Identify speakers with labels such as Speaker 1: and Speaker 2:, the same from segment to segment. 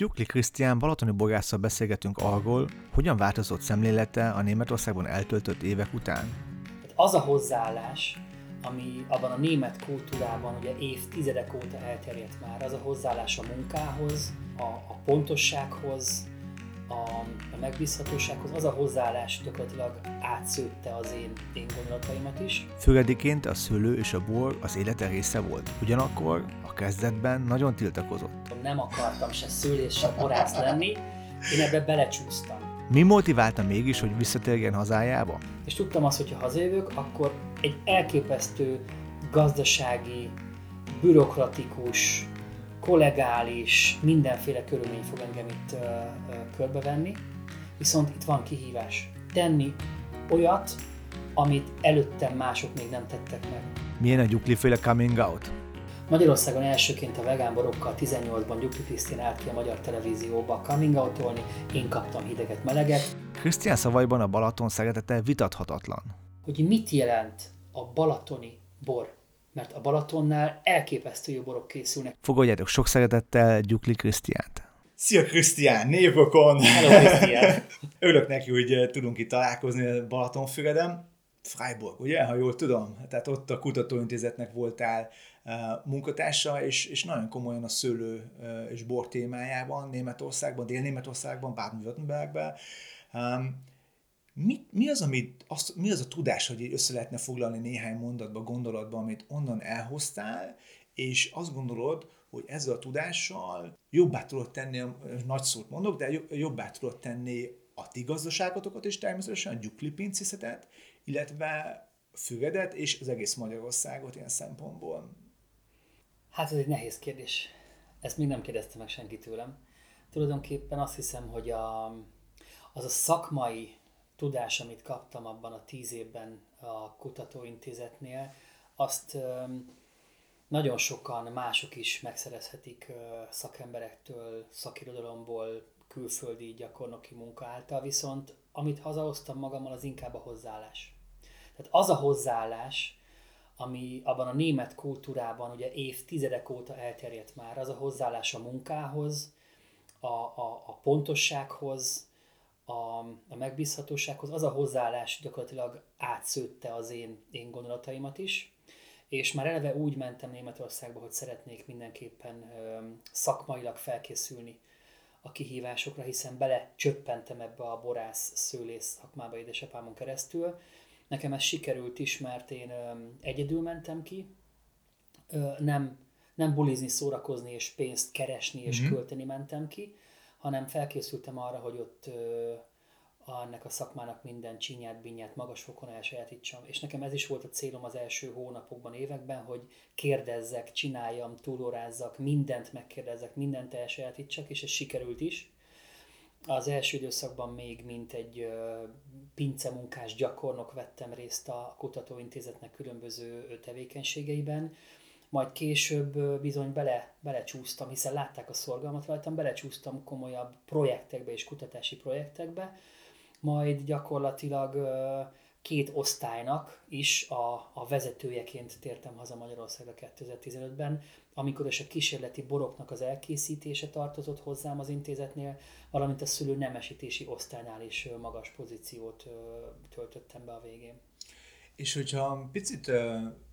Speaker 1: Gyukli Krisztián balatoni bogásszal beszélgetünk arról, hogyan változott szemlélete a Németországban eltöltött évek után.
Speaker 2: Az a hozzáállás, ami abban a német kultúrában ugye évtizedek óta elterjedt már, az a hozzáállás a munkához, a, a pontossághoz, a, a megbízhatósághoz, az a hozzáállás gyakorlatilag átszőtte az én, én gondolataimat is.
Speaker 1: Fürediként a szőlő és a bor az élete része volt. Ugyanakkor a kezdetben nagyon tiltakozott.
Speaker 2: Nem akartam se szőlés, se borász lenni, én ebbe belecsúsztam.
Speaker 1: Mi motiválta mégis, hogy visszatérjen hazájába?
Speaker 2: És tudtam azt, hogy ha hazajövök, akkor egy elképesztő gazdasági, bürokratikus, kollegális, mindenféle körülmény fog engem itt ö, ö, körbevenni. Viszont itt van kihívás. Tenni olyat, amit előttem mások még nem tettek meg.
Speaker 1: Milyen a gyukliféle coming out?
Speaker 2: Magyarországon elsőként a vegán borokkal 18-ban Gyukli Krisztián állt ki a magyar televízióba coming out én kaptam hideget, meleget.
Speaker 1: Krisztián szavaiban a Balaton szeretete vitathatatlan.
Speaker 2: Hogy mit jelent a balatoni bor? Mert a Balatonnál elképesztő jó borok készülnek.
Speaker 1: Fogadjátok sok szeretettel Gyukli Krisztiánt.
Speaker 3: Szia Krisztián, névokon!
Speaker 2: Hello, Krisztián!
Speaker 3: Örülök neki, hogy eh, tudunk itt találkozni Balatonfüreden. Freiburg, ugye, ha jól tudom? Tehát ott a kutatóintézetnek voltál uh, munkatársa, és, és nagyon komolyan a szőlő uh, és bor témájában Németországban, Dél-Németországban, Baden-Württembergben. Um, mi, mi, az, amit, az, mi az a tudás, hogy össze lehetne foglalni néhány mondatba, gondolatba, amit onnan elhoztál, és azt gondolod, hogy ezzel a tudással jobbá tudod tenni, nagy szót mondok, de jobbá tudod tenni a ti gazdaságotokat is természetesen, a gyuklipinciszetet, illetve Fügedet és az egész Magyarországot ilyen szempontból?
Speaker 2: Hát ez egy nehéz kérdés. Ezt még nem kérdezte meg senki tőlem. Tulajdonképpen azt hiszem, hogy a, az a szakmai tudás, amit kaptam abban a tíz évben a kutatóintézetnél, azt nagyon sokan mások is megszerezhetik szakemberektől, szakirodalomból, külföldi gyakornoki munka által, viszont amit hazahoztam magammal, az inkább a hozzáállás. Tehát az a hozzáállás, ami abban a német kultúrában ugye évtizedek óta elterjedt már, az a hozzáállás a munkához, a, a, a pontossághoz, a, a megbízhatósághoz, az a hozzáállás gyakorlatilag átszőtte az én, én gondolataimat is, és már eleve úgy mentem Németországba, hogy szeretnék mindenképpen ö, szakmailag felkészülni a kihívásokra, hiszen bele csöppentem ebbe a borász szőlész szakmába édesapámon keresztül. Nekem ez sikerült is, mert én ö, egyedül mentem ki, ö, nem, nem bulizni, szórakozni és pénzt keresni és mm-hmm. költeni mentem ki, hanem felkészültem arra, hogy ott ö, ennek a szakmának minden csinyát, binyát magas fokon elsajátítsam. És nekem ez is volt a célom az első hónapokban, években, hogy kérdezzek, csináljam, túlórázzak, mindent megkérdezzek, mindent elsajátítsak, és ez sikerült is. Az első időszakban még mint egy pincemunkás gyakornok vettem részt a kutatóintézetnek különböző tevékenységeiben, majd később bizony bele, belecsúsztam, hiszen látták a szorgalmat rajtam, belecsúsztam komolyabb projektekbe és kutatási projektekbe, majd gyakorlatilag két osztálynak is a, a vezetőjeként tértem haza Magyarországra 2015-ben, amikor is a kísérleti boroknak az elkészítése tartozott hozzám az intézetnél, valamint a szülő nemesítési osztálynál is magas pozíciót töltöttem be a végén.
Speaker 3: És hogyha picit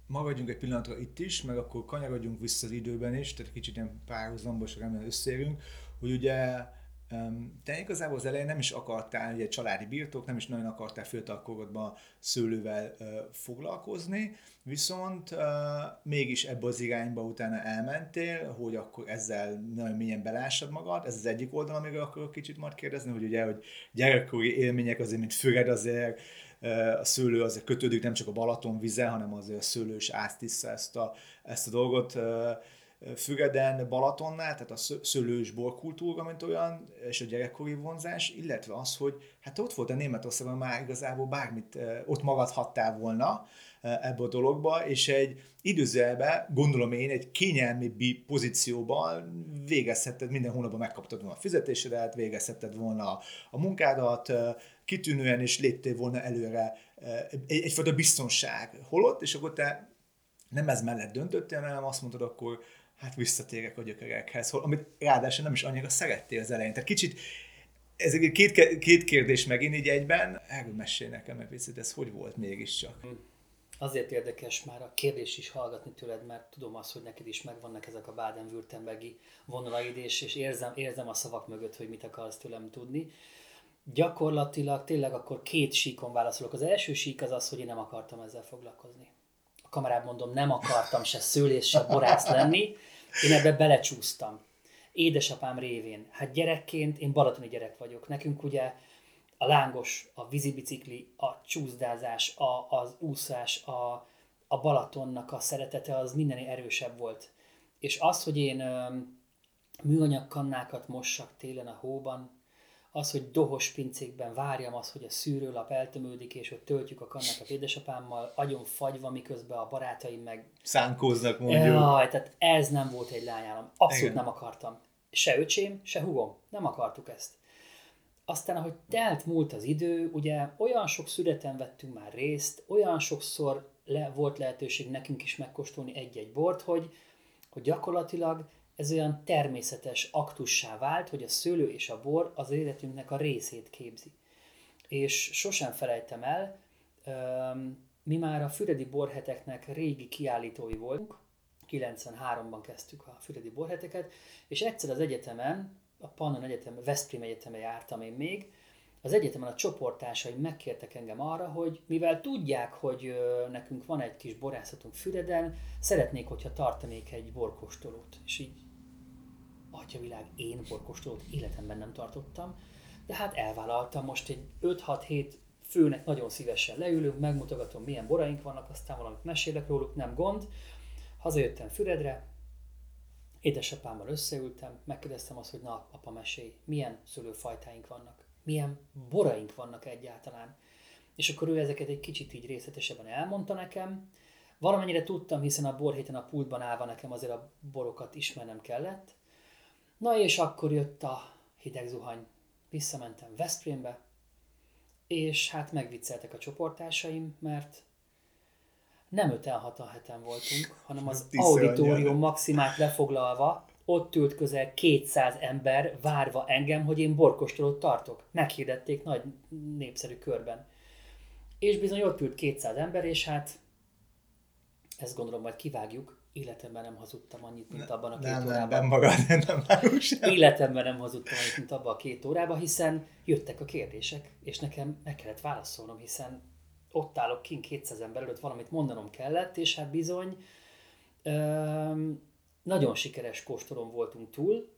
Speaker 3: maradjunk egy pillanatra itt is, meg akkor kanyarodjunk vissza az időben is, tehát kicsit ilyen párhuzamba, és remélem összeérünk, hogy ugye te igazából az elején nem is akartál, ugye családi birtok, nem is nagyon akartál fiatalkorodban szőlővel foglalkozni, viszont mégis ebbe az irányba utána elmentél, hogy akkor ezzel nagyon mélyen belássad magad. Ez az egyik oldal, amiről akarok kicsit majd kérdezni, hogy ugye, hogy gyerekkori élmények azért, mint Füred azért, a szőlő azért kötődik nem csak a Balaton vize, hanem azért a szőlő is átissza ezt a, ezt a dolgot Füreden, Balatonnál, tehát a szőlős borkultúra, mint olyan, és a gyerekkori vonzás, illetve az, hogy hát ott volt a Németországban már igazából bármit ott magadhattál volna ebbe a dologba, és egy időzelbe, gondolom én, egy kényelmi pozícióban végezhetted, minden hónapban megkaptad volna a fizetésedet, végezhetted volna a munkádat, kitűnően és léptél volna előre egy, egyfajta biztonság holott, és akkor te nem ez mellett döntöttél, hanem azt mondtad akkor, hát visszatérek a gyökerekhez, amit ráadásul nem is annyira szerettél az elején. Tehát kicsit ez egy két, két kérdés megint így egyben. Erről mesél nekem egy picit, ez hogy volt mégiscsak?
Speaker 2: Azért érdekes már a kérdés is hallgatni tőled, mert tudom azt, hogy neked is megvannak ezek a Baden-Württembergi vonalaid, és, és érzem, érzem a szavak mögött, hogy mit akarsz tőlem tudni. Gyakorlatilag tényleg akkor két síkon válaszolok. Az első sík az az, hogy én nem akartam ezzel foglalkozni. A kamerában mondom, nem akartam se szőlés, se borász lenni. Én ebbe belecsúsztam. Édesapám révén. Hát gyerekként, én balatoni gyerek vagyok. Nekünk ugye a lángos, a vízibicikli, a csúszdázás, a, az úszás, a, a Balatonnak a szeretete az mindené erősebb volt. És az, hogy én műanyag kannákat mossak télen a hóban, az, hogy dohos pincékben várjam az, hogy a szűrőlap eltömődik, és hogy töltjük a kannákat édesapámmal, agyon fagyva, miközben a barátaim meg...
Speaker 3: Szánkóznak mondjuk.
Speaker 2: Jaj, tehát ez nem volt egy lányálom. Abszolút
Speaker 3: Igen.
Speaker 2: nem akartam. Se öcsém, se hugom. Nem akartuk ezt. Aztán, ahogy telt múlt az idő, ugye olyan sok születen vettünk már részt, olyan sokszor le, volt lehetőség nekünk is megkóstolni egy-egy bort, hogy, hogy gyakorlatilag ez olyan természetes aktussá vált, hogy a szőlő és a bor az életünknek a részét képzi. És sosem felejtem el, mi már a Füredi borheteknek régi kiállítói voltunk, 93-ban kezdtük a Füredi borheteket, és egyszer az egyetemen, a Pannon Egyetem, Veszprém Egyetemre jártam én még, az egyetemen a csoporttársaim megkértek engem arra, hogy mivel tudják, hogy nekünk van egy kis borászatunk Füreden, szeretnék, hogyha tartanék egy borkóstolót. És így, atyavilág, én borkóstolót életemben nem tartottam, de hát elvállaltam most egy 5-6-7 főnek nagyon szívesen leülünk, megmutogatom, milyen boraink vannak, aztán valamit mesélek róluk, nem gond. Hazajöttem Füredre, édesapámmal összeültem, megkérdeztem azt, hogy na, apa, mesélj, milyen szőlőfajtáink vannak, milyen boraink vannak egyáltalán. És akkor ő ezeket egy kicsit így részletesebben elmondta nekem. Valamennyire tudtam, hiszen a borhéten a pultban állva nekem azért a borokat ismernem kellett. Na és akkor jött a hideg zuhany. Visszamentem Veszprémbe, és hát megvicceltek a csoportársaim, mert nem 5 6 heten voltunk, hanem az auditorium maximát lefoglalva, ott ült közel 200 ember várva engem, hogy én borkostolót tartok. Meghirdették nagy népszerű körben. És bizony ott ült 200 ember, és hát ezt gondolom majd kivágjuk, életemben nem hazudtam annyit, mint abban a két
Speaker 3: nem,
Speaker 2: órában.
Speaker 3: Nem, nem magad, nem vágunk sem.
Speaker 2: Életemben nem hazudtam annyit, mint abban a két órában, hiszen jöttek a kérdések, és nekem meg kellett válaszolnom, hiszen ott állok kint 200 ember előtt, valamit mondanom kellett, és hát bizony öm, nagyon sikeres kóstolón voltunk túl,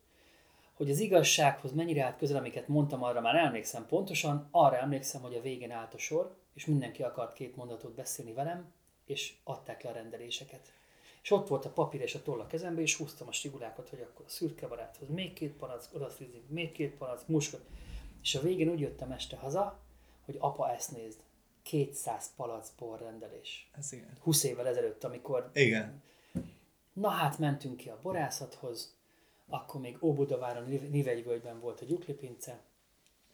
Speaker 2: hogy az igazsághoz mennyire állt közel, amiket mondtam, arra már emlékszem pontosan, arra emlékszem, hogy a végén állt a sor, és mindenki akart két mondatot beszélni velem, és adták le a rendeléseket. És ott volt a papír és a toll a kezembe, és húztam a stigulákat, hogy akkor a szürke baráthoz még két palack, odaszlizik, még két palack, muska. És a végén úgy jöttem este haza, hogy apa ezt nézd, 200 palac borrendelés.
Speaker 3: Ez igen.
Speaker 2: 20 évvel ezelőtt, amikor...
Speaker 3: Igen.
Speaker 2: Na hát mentünk ki a borászathoz, akkor még Óbudaváron, Nivegyvölgyben volt a gyuklipince,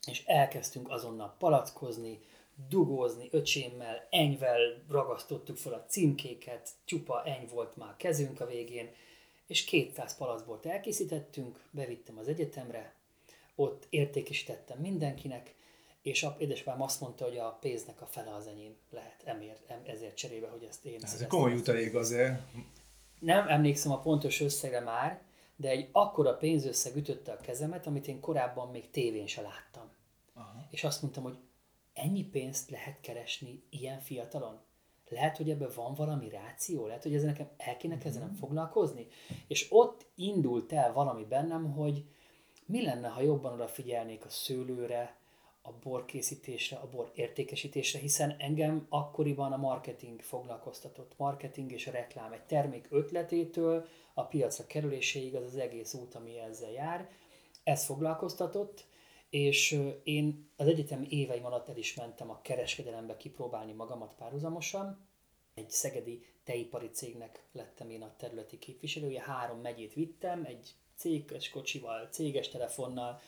Speaker 2: és elkezdtünk azonnal palackozni, dugózni öcsémmel, enyvel ragasztottuk fel a címkéket, csupa eny volt már kezünk a végén, és 200 palacbort elkészítettünk, bevittem az egyetemre, ott értékesítettem mindenkinek, és a édesapám azt mondta, hogy a pénznek a fele az enyém lehet, emért, em, ezért cserébe, hogy ezt én...
Speaker 3: Ez egy komoly jutalék azért.
Speaker 2: Nem emlékszem a pontos összegre már, de egy akkora pénzösszeg ütötte a kezemet, amit én korábban még tévén se láttam. Aha. És azt mondtam, hogy ennyi pénzt lehet keresni ilyen fiatalon? Lehet, hogy ebben van valami ráció? Lehet, hogy ezzel nekem el kéne kezdenem mm-hmm. foglalkozni? És ott indult el valami bennem, hogy mi lenne, ha jobban odafigyelnék a szőlőre, a borkészítésre, a bor értékesítésre, hiszen engem akkoriban a marketing foglalkoztatott. Marketing és a reklám egy termék ötletétől a piacra kerüléséig az az egész út, ami ezzel jár. Ez foglalkoztatott, és én az egyetem éveim alatt el is mentem a kereskedelembe kipróbálni magamat párhuzamosan. Egy szegedi teipari cégnek lettem én a területi képviselője, három megyét vittem, egy céges kocsival, céges telefonnal,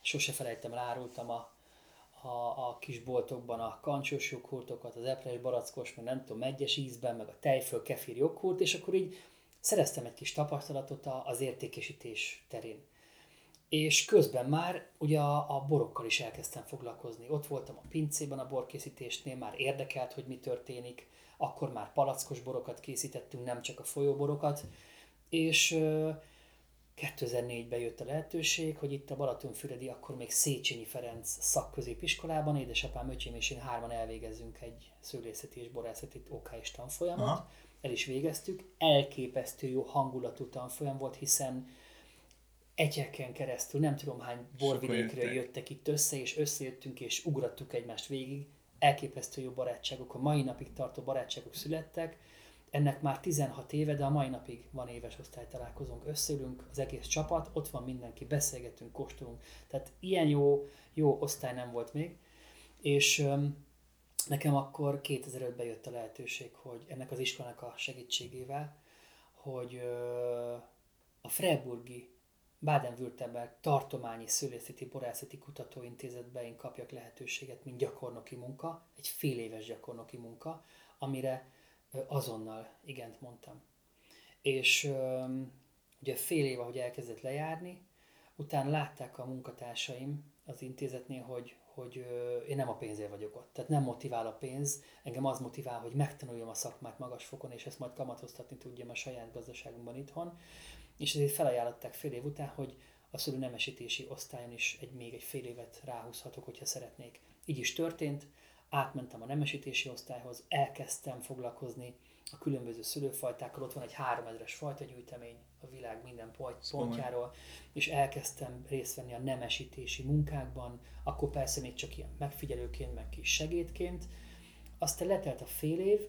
Speaker 2: sose felejtem, árultam a, a, a kis boltokban a kancsos joghurtokat, az epres barackos, meg nem tudom, megyes ízben, meg a tejföl kefir joghurt, és akkor így szereztem egy kis tapasztalatot az értékesítés terén. És közben már ugye a, a borokkal is elkezdtem foglalkozni. Ott voltam a pincében a borkészítésnél, már érdekelt, hogy mi történik. Akkor már palackos borokat készítettünk, nem csak a folyóborokat. És 2004-ben jött a lehetőség, hogy itt a Balatonfüredi, akkor még Széchenyi Ferenc szakközépiskolában, édesapám, öcsém és én hárman elvégezzünk egy szőlészeti és borászati OK és tanfolyamot. Aha. El is végeztük. Elképesztő jó hangulatú tanfolyam volt, hiszen egyeken keresztül, nem tudom hány borvidékről jöttek itt össze, és összejöttünk és ugrattuk egymást végig. Elképesztő jó barátságok, a mai napig tartó barátságok születtek ennek már 16 éve, de a mai napig van éves osztálytalálkozónk, összeülünk, az egész csapat, ott van mindenki, beszélgetünk, kóstolunk. Tehát ilyen jó, jó osztály nem volt még. És um, nekem akkor 2005-ben jött a lehetőség, hogy ennek az iskolának a segítségével, hogy uh, a Freiburgi Baden-Württemberg tartományi szülészeti borászati kutatóintézetben én kapjak lehetőséget, mint gyakornoki munka, egy fél éves gyakornoki munka, amire azonnal igent mondtam. És ugye fél év, ahogy elkezdett lejárni, utána látták a munkatársaim az intézetnél, hogy, hogy én nem a pénzért vagyok ott. Tehát nem motivál a pénz, engem az motivál, hogy megtanuljam a szakmát magas fokon, és ezt majd kamatoztatni tudjam a saját gazdaságunkban itthon. És ezért felajánlották fél év után, hogy a szülőnemesítési osztályon is egy, még egy fél évet ráhúzhatok, hogyha szeretnék. Így is történt átmentem a nemesítési osztályhoz, elkezdtem foglalkozni a különböző szülőfajtákkal, ott van egy 3000-es fajtagyűjtemény a világ minden pontjáról, és elkezdtem részt venni a nemesítési munkákban, akkor persze még csak ilyen megfigyelőként, meg kis segédként. Aztán letelt a fél év,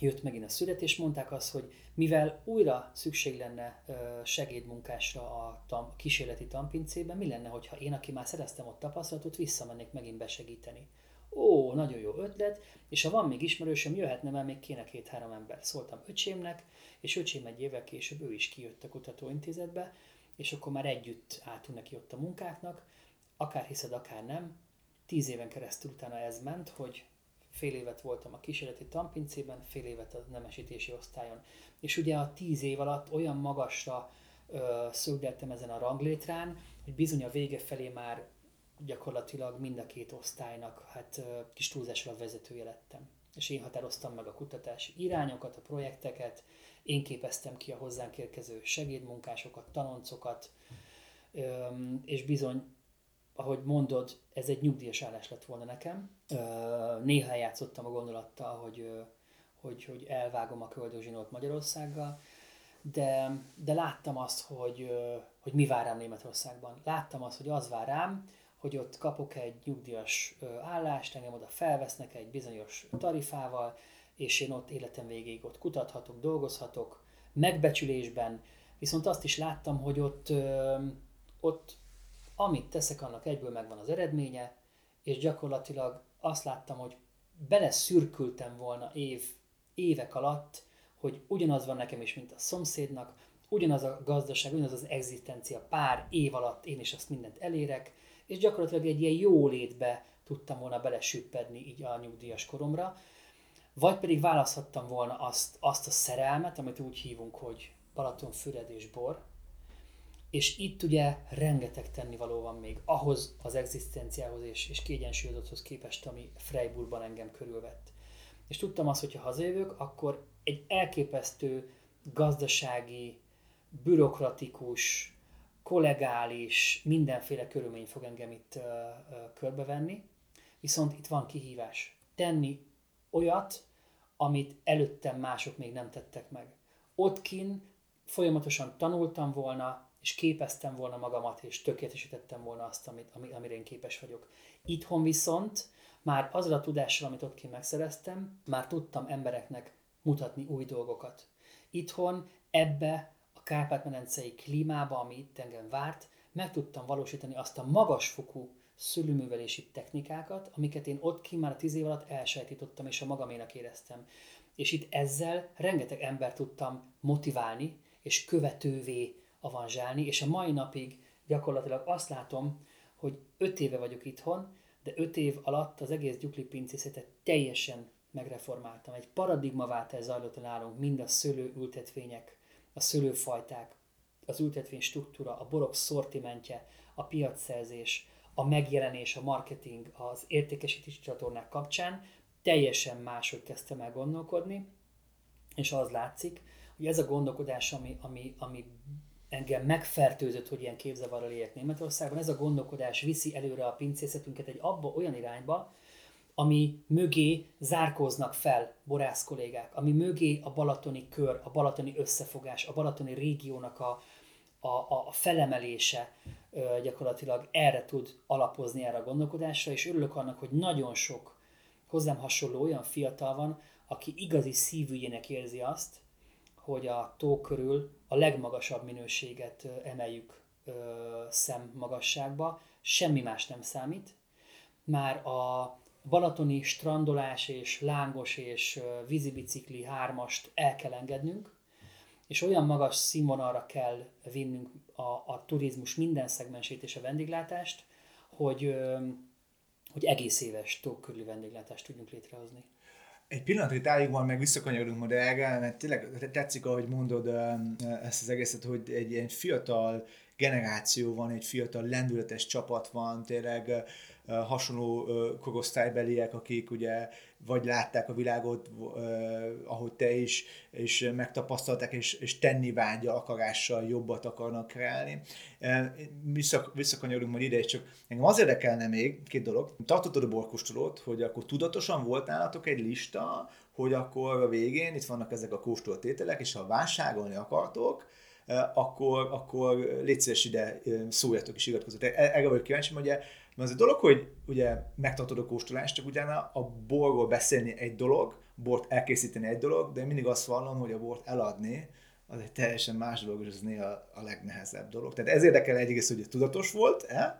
Speaker 2: jött megint a szület, és mondták azt, hogy mivel újra szükség lenne segédmunkásra a, tam, kísérleti tanpincében, mi lenne, hogyha én, aki már szereztem ott tapasztalatot, visszamennék megint besegíteni ó, nagyon jó ötlet, és ha van még ismerősöm, jöhetne, mert még kéne két-három ember. Szóltam öcsémnek, és öcsém egy évvel később ő is kijött a kutatóintézetbe, és akkor már együtt álltunk neki ott a munkáknak, akár hiszed, akár nem. Tíz éven keresztül utána ez ment, hogy fél évet voltam a kísérleti tanpincében, fél évet a nemesítési osztályon. És ugye a tíz év alatt olyan magasra ö, szögdeltem ezen a ranglétrán, hogy bizony a vége felé már gyakorlatilag mind a két osztálynak hát kis túlzással a vezetője lettem. És én határoztam meg a kutatási irányokat, a projekteket, én képeztem ki a hozzánk érkező segédmunkásokat, tanoncokat, és bizony, ahogy mondod, ez egy nyugdíjas állás lett volna nekem. Néha játszottam a gondolattal, hogy, hogy, hogy elvágom a köldögzsinót Magyarországgal, de, de láttam azt, hogy, hogy mi vár rám Németországban. Láttam azt, hogy az vár rám, hogy ott kapok egy nyugdíjas állást, engem oda felvesznek egy bizonyos tarifával, és én ott életem végéig ott kutathatok, dolgozhatok, megbecsülésben, viszont azt is láttam, hogy ott, ott amit teszek, annak egyből megvan az eredménye, és gyakorlatilag azt láttam, hogy beleszürkültem volna év, évek alatt, hogy ugyanaz van nekem is, mint a szomszédnak, ugyanaz a gazdaság, ugyanaz az egzisztencia pár év alatt én is azt mindent elérek, és gyakorlatilag egy ilyen jó létbe tudtam volna belesüppedni így a nyugdíjas koromra, vagy pedig választhattam volna azt, azt a szerelmet, amit úgy hívunk, hogy Balaton, Füred és Bor, és itt ugye rengeteg tennivaló van még ahhoz az egzisztenciához és, és kiegyensúlyozotthoz képest, ami Freiburgban engem körülvett. És tudtam azt, hogy ha hazajövök, akkor egy elképesztő gazdasági, bürokratikus, kollegális, mindenféle körülmény fog engem itt ö, ö, körbevenni, viszont itt van kihívás. Tenni olyat, amit előttem mások még nem tettek meg. Ott kin folyamatosan tanultam volna, és képeztem volna magamat, és tökéletesítettem volna azt, amit, amire én képes vagyok. Itthon viszont már azzal a tudással, amit ott kint megszereztem, már tudtam embereknek mutatni új dolgokat. Itthon ebbe Kárpát-medencei klímába, ami itt engem várt, meg tudtam valósítani azt a magasfokú szülőművelési technikákat, amiket én ott ki már a tíz év alatt elsajátítottam és a magaménak éreztem. És itt ezzel rengeteg ember tudtam motiválni és követővé avanzsálni, és a mai napig gyakorlatilag azt látom, hogy öt éve vagyok itthon, de öt év alatt az egész gyukli pincészetet teljesen megreformáltam. Egy paradigmaváltás zajlott nálunk, mind a szőlőültetvények a szőlőfajták, az ültetvény struktúra, a borok szortimentje, a piacszerzés, a megjelenés, a marketing, az értékesítési csatornák kapcsán teljesen máshogy kezdtem el gondolkodni, és az látszik, hogy ez a gondolkodás, ami, ami, ami engem megfertőzött, hogy ilyen képzavarral éljek Németországban, ez a gondolkodás viszi előre a pincészetünket egy abba olyan irányba, ami mögé zárkóznak fel borász kollégák, ami mögé a balatoni kör, a balatoni összefogás, a balatoni régiónak a, a, a felemelése gyakorlatilag erre tud alapozni erre a gondolkodásra, és örülök annak, hogy nagyon sok hozzám hasonló olyan fiatal van, aki igazi szívügyének érzi azt, hogy a tó körül a legmagasabb minőséget emeljük szemmagasságba, semmi más nem számít. Már a balatoni strandolás és lángos és vízibicikli hármast el kell engednünk, és olyan magas színvonalra kell vinnünk a, a turizmus minden szegmensét és a vendéglátást, hogy, hogy egész éves tók körüli vendéglátást tudjunk létrehozni.
Speaker 3: Egy pillanat, hogy álljunk meg visszakanyarodunk majd erre, mert tényleg tetszik, ahogy mondod ezt az egészet, hogy egy ilyen fiatal generáció van, egy fiatal lendületes csapat van, tényleg hasonló korosztálybeliek, akik ugye vagy látták a világot, ahogy te is, és megtapasztalták, és, és tenni vágya akarással jobbat akarnak kreálni. Visszak, visszakanyarulunk majd ide, és csak engem az érdekelne még, két dolog. Tartottad a borkóstolót, hogy akkor tudatosan volt nálatok egy lista, hogy akkor a végén itt vannak ezek a kóstolt ételek, és ha vásárolni akartok, akkor, akkor légy szíves ide szóljatok és iratkozzatok. E, erre vagyok kíváncsi, mert ugye mert az a dolog, hogy ugye megtartod a kóstolást, csak utána a borról beszélni egy dolog, bort elkészíteni egy dolog, de én mindig azt vallom, hogy a bort eladni, az egy teljesen más dolog, és az néha a legnehezebb dolog. Tehát ez érdekel egyrészt, hogy tudatos volt, eh?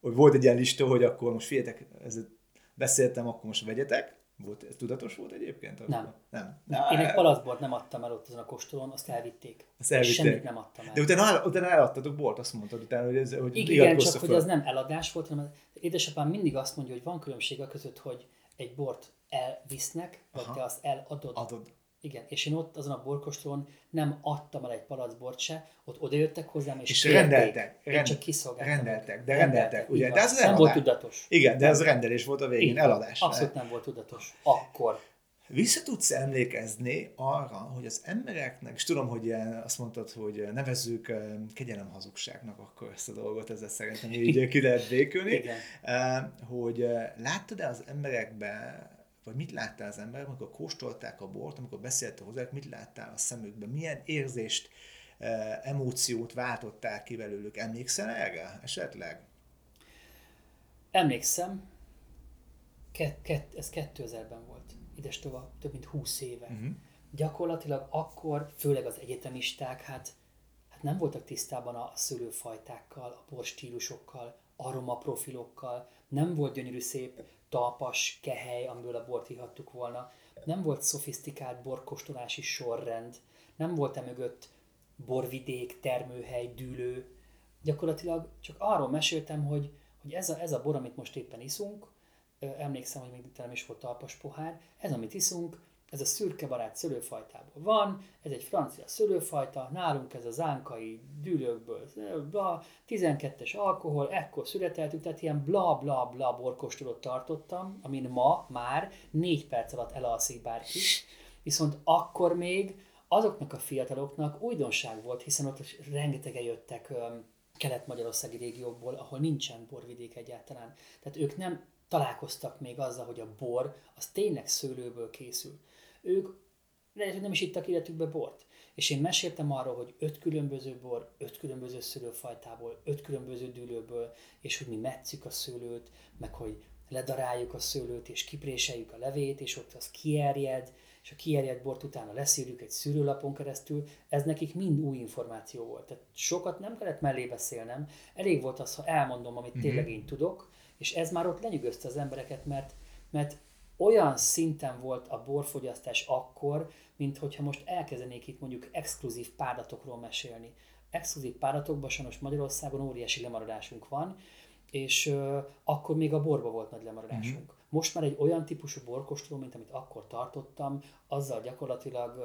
Speaker 3: hogy volt egy ilyen lista, hogy akkor most figyeljetek, ezzel beszéltem, akkor most vegyetek, volt, ez tudatos volt egyébként?
Speaker 2: Nem.
Speaker 3: nem.
Speaker 2: nem. Én egy palacbort nem adtam el ott azon a kóstolón, azt elvitték.
Speaker 3: Azt elvitték.
Speaker 2: Semmit nem adtam el.
Speaker 3: De utána, utána eladtatok bort, azt mondtad utána, hogy ez hogy
Speaker 2: Igen, csak hogy az nem eladás volt, hanem édesapám mindig azt mondja, hogy van különbség a között, hogy egy bort elvisznek, vagy Aha. te azt eladod.
Speaker 3: Adod.
Speaker 2: Igen, és én ott azon a borkostron nem adtam el egy palac bort se, ott odajöttek hozzám, és,
Speaker 3: és rendeltek.
Speaker 2: Én rend, csak kiszolgáltam.
Speaker 3: Rendeltek, de rendeltek, rendeltek ugye? De
Speaker 2: ez nem volt tudatos.
Speaker 3: Igen, de ez rendelés volt a végén, Igen, eladás.
Speaker 2: Abszolút nem volt tudatos. Akkor.
Speaker 3: Vissza tudsz emlékezni arra, hogy az embereknek, és tudom, hogy azt mondtad, hogy nevezzük kegyelem hazugságnak akkor ezt a dolgot, ezzel szerintem így ki lehet békülni, Igen. hogy láttad-e az emberekben vagy mit láttál az emberek, amikor kóstolták a bort, amikor beszéltél hozzá, mit láttál a szemükben, milyen érzést, eh, emóciót váltották ki belőlük. Emlékszel erre esetleg?
Speaker 2: Emlékszem, Ket, ket, ez 2000-ben volt, ides tovább, több mint 20 éve. Uh-huh. Gyakorlatilag akkor, főleg az egyetemisták, hát, hát nem voltak tisztában a szülőfajtákkal, a borstílusokkal, aromaprofilokkal, nem volt gyönyörű szép talpas kehely, amiből a bort ihattuk volna. Nem volt szofisztikált borkostolási sorrend, nem volt e mögött borvidék, termőhely, dűlő. Gyakorlatilag csak arról meséltem, hogy, hogy ez, a, ez a bor, amit most éppen iszunk, emlékszem, hogy még nem is volt talpas pohár, ez, amit iszunk, ez a szürke barát szőlőfajtából van, ez egy francia szőlőfajta, nálunk ez a zánkai dűlőkből, bla, 12-es alkohol, ekkor születeltük, tehát ilyen bla bla bla borkostolót tartottam, amin ma már 4 perc alatt elalszik bárki, viszont akkor még azoknak a fiataloknak újdonság volt, hiszen ott rengetegen jöttek kelet-magyarországi régiókból, ahol nincsen borvidék egyáltalán. Tehát ők nem találkoztak még azzal, hogy a bor az tényleg szőlőből készül ők lehet, hogy nem is ittak életükbe bort. És én meséltem arról, hogy öt különböző bor, öt különböző szőlőfajtából, öt különböző dűlőből, és hogy mi metszük a szőlőt, meg hogy ledaráljuk a szőlőt, és kipréseljük a levét, és ott az kierjed, és a kierjedt bort utána leszűrjük egy szűrőlapon keresztül, ez nekik mind új információ volt. Tehát sokat nem kellett mellé beszélnem, elég volt az, ha elmondom, amit mm-hmm. tényleg én tudok, és ez már ott lenyűgözte az embereket, mert, mert olyan szinten volt a borfogyasztás akkor, mint hogyha most elkezdenék itt mondjuk exkluzív páratokról mesélni. Exkluzív páratokban sajnos Magyarországon óriási lemaradásunk van, és uh, akkor még a borba volt nagy lemaradásunk. Uh-huh. Most már egy olyan típusú borkóstoló, mint amit akkor tartottam, azzal gyakorlatilag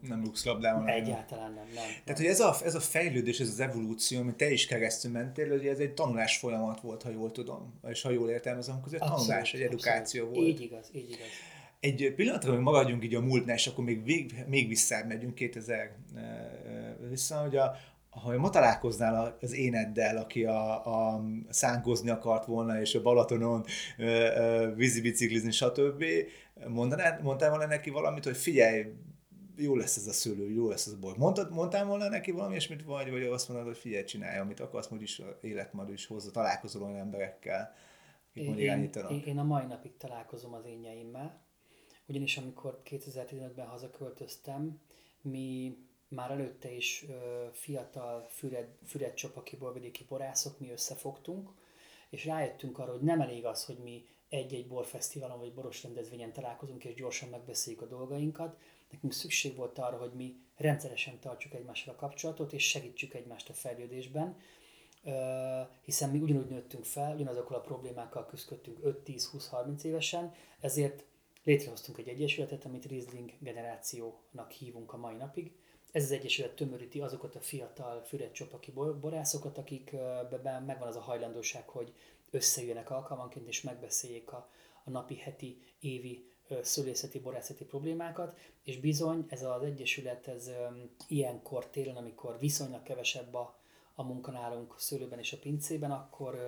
Speaker 3: nem labdában.
Speaker 2: Egyáltalán nem, nem.
Speaker 3: Tehát, hogy ez a, ez a fejlődés, ez az evolúció, amit te is keresztül mentél, hogy ez egy tanulás folyamat volt, ha jól tudom, és ha jól értelmezem, akkor ez egy abszolút, tanulás, egy edukáció abszolút.
Speaker 2: volt. Így igaz, így igaz.
Speaker 3: Egy pillanatra, hogy maradjunk így a múltnál, és akkor még, még, még visszább megyünk 2000 vissza, hogy a, ha ma találkoznál az éneddel, aki a, a szánkozni akart volna, és a Balatonon vízibiciklizni, stb., mondanád, mondtál volna neki valamit, hogy figyelj, jó lesz ez a szőlő, jó lesz ez a bor. Mondtad, mondtál volna neki valami ilyesmit, vagy, vagy azt mondod, hogy figyelj, csinálj, amit akarsz, majd is életmad is hozzá, találkozol olyan emberekkel, akik
Speaker 2: én, én, én, a mai napig találkozom az énjeimmel, ugyanis amikor 2015-ben hazaköltöztem, mi már előtte is ö, fiatal Füred, Füred csopaki borvidéki borászok, mi összefogtunk, és rájöttünk arra, hogy nem elég az, hogy mi egy-egy borfesztiválon vagy boros rendezvényen találkozunk és gyorsan megbeszéljük a dolgainkat. Nekünk szükség volt arra, hogy mi rendszeresen tartsuk egymással a kapcsolatot, és segítsük egymást a fejlődésben, hiszen mi ugyanúgy nőttünk fel, ugyanazokkal a problémákkal küzdöttünk 5-10-20-30 évesen, ezért létrehoztunk egy egyesületet, amit Riesling generációnak hívunk a mai napig, ez az egyesület tömöríti azokat a fiatal csopaki borászokat, akikben megvan az a hajlandóság, hogy összejönnek alkalmanként és megbeszéljék a, a napi, heti, évi szülészeti, borászati problémákat, és bizony ez az egyesület, ez ilyenkor télen, amikor viszonylag kevesebb a, a munka szőlőben és a pincében, akkor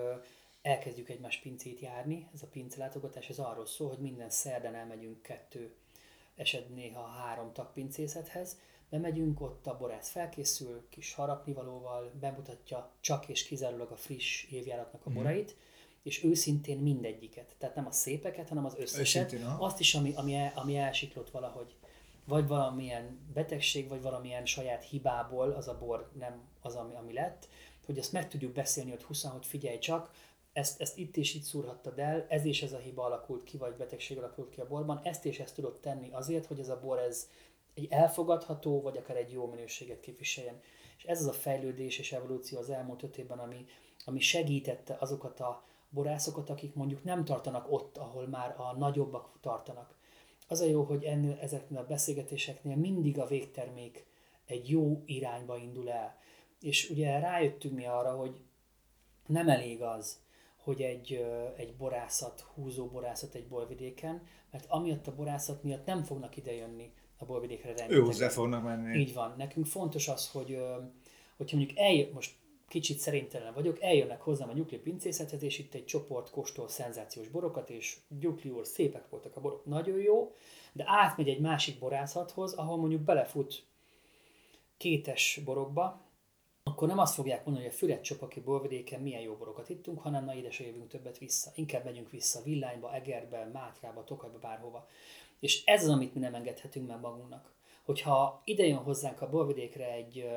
Speaker 2: elkezdjük egymás pincét járni. Ez a pincelátogatás ez arról szól, hogy minden szerdán elmegyünk kettő, eset néha három tagpincészethez, Bemegyünk, ott a borász felkészül, kis harapnivalóval, bemutatja csak és kizárólag a friss évjáratnak a mhm. borait, mm. és őszintén mindegyiket. Tehát nem a szépeket, hanem az összeset. Őszintén, azt is, ami, ami, el, ami elsiklott valahogy. Vagy valamilyen betegség, vagy valamilyen saját hibából az a bor nem az, ami, ami lett, hogy azt meg tudjuk beszélni hogy 20 hogy figyelj csak, ezt, ezt itt és itt szúrhattad el, ez és ez a hiba alakult ki, vagy betegség alakult ki a borban, ezt és ezt tudod tenni azért, hogy ez a bor ez egy elfogadható, vagy akár egy jó minőséget képviseljen. És ez az a fejlődés és evolúció az elmúlt öt évben, ami, ami segítette azokat a borászokat, akik mondjuk nem tartanak ott, ahol már a nagyobbak tartanak. Az a jó, hogy ennél, ezeknél a beszélgetéseknél mindig a végtermék egy jó irányba indul el. És ugye rájöttünk mi arra, hogy nem elég az, hogy egy, egy borászat, húzó borászat egy borvidéken, mert amiatt a borászat miatt nem fognak idejönni a borvidékre rengeteg.
Speaker 3: Ő hozzá fognak menni.
Speaker 2: Így van. Nekünk fontos az, hogy hogyha mondjuk eljön, most kicsit szerintelen vagyok, eljönnek hozzám a nyugli pincészethez, és itt egy csoport kóstol szenzációs borokat, és nyugli úr, szépek voltak a borok, nagyon jó, de átmegy egy másik borászathoz, ahol mondjuk belefut kétes borokba, akkor nem azt fogják mondani, hogy a Füred csopaki borvidéken milyen jó borokat ittunk, hanem na ide se jövünk többet vissza. Inkább megyünk vissza Villányba, Egerbe, Mátrába, Tokajba, bárhova. És ez az, amit mi nem engedhetünk meg magunknak. Hogyha ide jön hozzánk a borvidékre egy,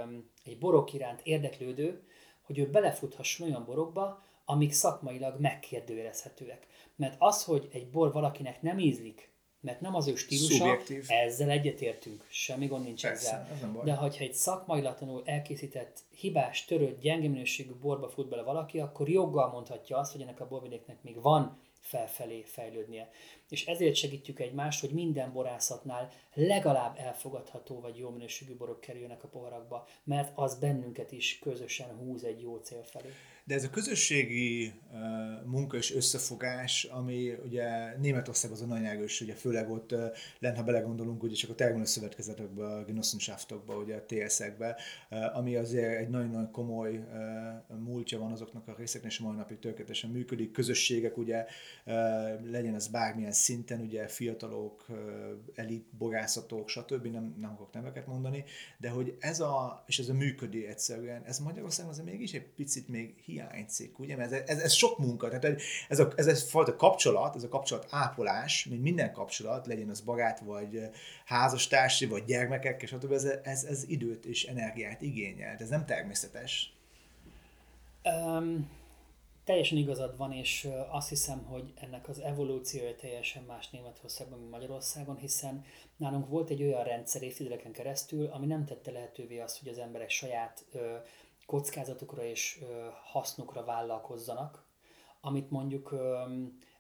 Speaker 2: egy borok iránt érdeklődő, hogy ő belefuthasson olyan borokba, amik szakmailag megkérdőjelezhetőek. Mert az, hogy egy bor valakinek nem ízlik, mert nem az ő stílusa, Subjektív. ezzel egyetértünk, semmi gond nincs Persze, ezzel. De ha egy szakmailatlanul elkészített, hibás, törött, gyenge minőségű borba fut bele valaki, akkor joggal mondhatja azt, hogy ennek a borvidéknek még van felfelé fejlődnie. És ezért segítjük egymást, hogy minden borászatnál legalább elfogadható vagy jó minőségű borok kerüljenek a poharakba, mert az bennünket is közösen húz egy jó cél felé.
Speaker 3: De ez a közösségi munka és összefogás, ami ugye Németország az a nagyon erős, ugye főleg ott uh, ha belegondolunk, ugye csak a Tergonus szövetkezetekbe, a Genossenschaftkba, ugye a TS-ekbe, uh, ami azért egy nagyon-nagyon komoly múltja van azoknak a részeknek, és mai napig tökéletesen működik. Közösségek, ugye legyen ez bármilyen szinten, ugye fiatalok, elit borászatok, stb. Nem, nem akarok neveket mondani, de hogy ez a, és ez a működik egyszerűen, ez Magyarországon azért mégis egy picit még hiányzik, ugye? Mert ez, ez, ez sok munka, tehát ez a, ez a fajta kapcsolat, ez a kapcsolat ápolás, mint minden kapcsolat, legyen az barát, vagy házastársi, vagy gyermekek, és stb. Ez, ez, ez időt és energiát igényel, ez nem természetes.
Speaker 2: Um, teljesen igazad van, és azt hiszem, hogy ennek az evolúciója teljesen más Németországban, mint Magyarországon, hiszen nálunk volt egy olyan rendszer évtizedeken keresztül, ami nem tette lehetővé azt, hogy az emberek saját kockázatokra és hasznukra vállalkozzanak, amit mondjuk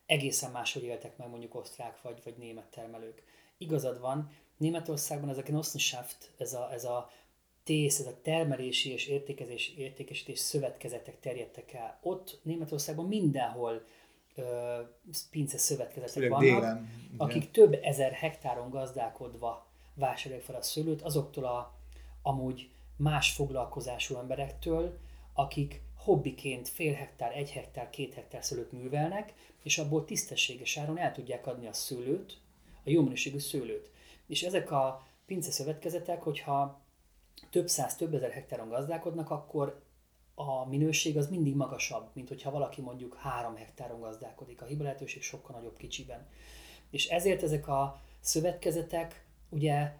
Speaker 2: egészen máshogy éltek meg mondjuk osztrák vagy, vagy német termelők. Igazad van, Németországban ez a Genossenschaft, ez a, ez a tész, ez a termelési és értékezés, értékesítés szövetkezetek terjedtek el. Ott Németországban mindenhol ö, pince szövetkezetek
Speaker 3: Főleg
Speaker 2: vannak,
Speaker 3: délen,
Speaker 2: akik több ezer hektáron gazdálkodva vásárolják fel a szőlőt, azoktól a amúgy más foglalkozású emberektől, akik hobbiként fél hektár, egy hektár, két hektár szőlőt művelnek, és abból tisztességes áron el tudják adni a szőlőt, a jó minőségű szőlőt. És ezek a pince szövetkezetek, hogyha több száz, több ezer hektáron gazdálkodnak, akkor a minőség az mindig magasabb, mint hogyha valaki mondjuk három hektáron gazdálkodik. A hiba lehetőség sokkal nagyobb kicsiben. És ezért ezek a szövetkezetek ugye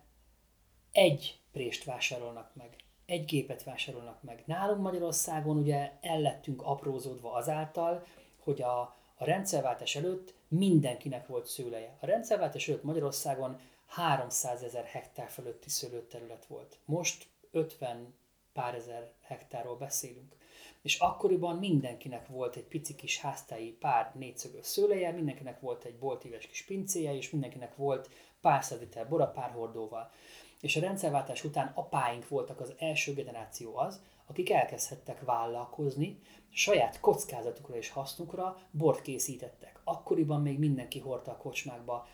Speaker 2: egy prést vásárolnak meg, egy gépet vásárolnak meg. Nálunk Magyarországon ugye el lettünk aprózódva azáltal, hogy a, a rendszerváltás előtt mindenkinek volt szőleje. A rendszerváltás előtt Magyarországon 300 ezer hektár fölötti szőlőterület volt. Most 50 pár ezer hektárról beszélünk. És akkoriban mindenkinek volt egy pici kis háztáji pár négyszögös szőleje, mindenkinek volt egy boltíves kis pincéje, és mindenkinek volt pár liter bora pár hordóval. És a rendszerváltás után apáink voltak az első generáció az, akik elkezdhettek vállalkozni, saját kockázatukra és hasznukra bort készítettek. Akkoriban még mindenki hordta a kocsmákba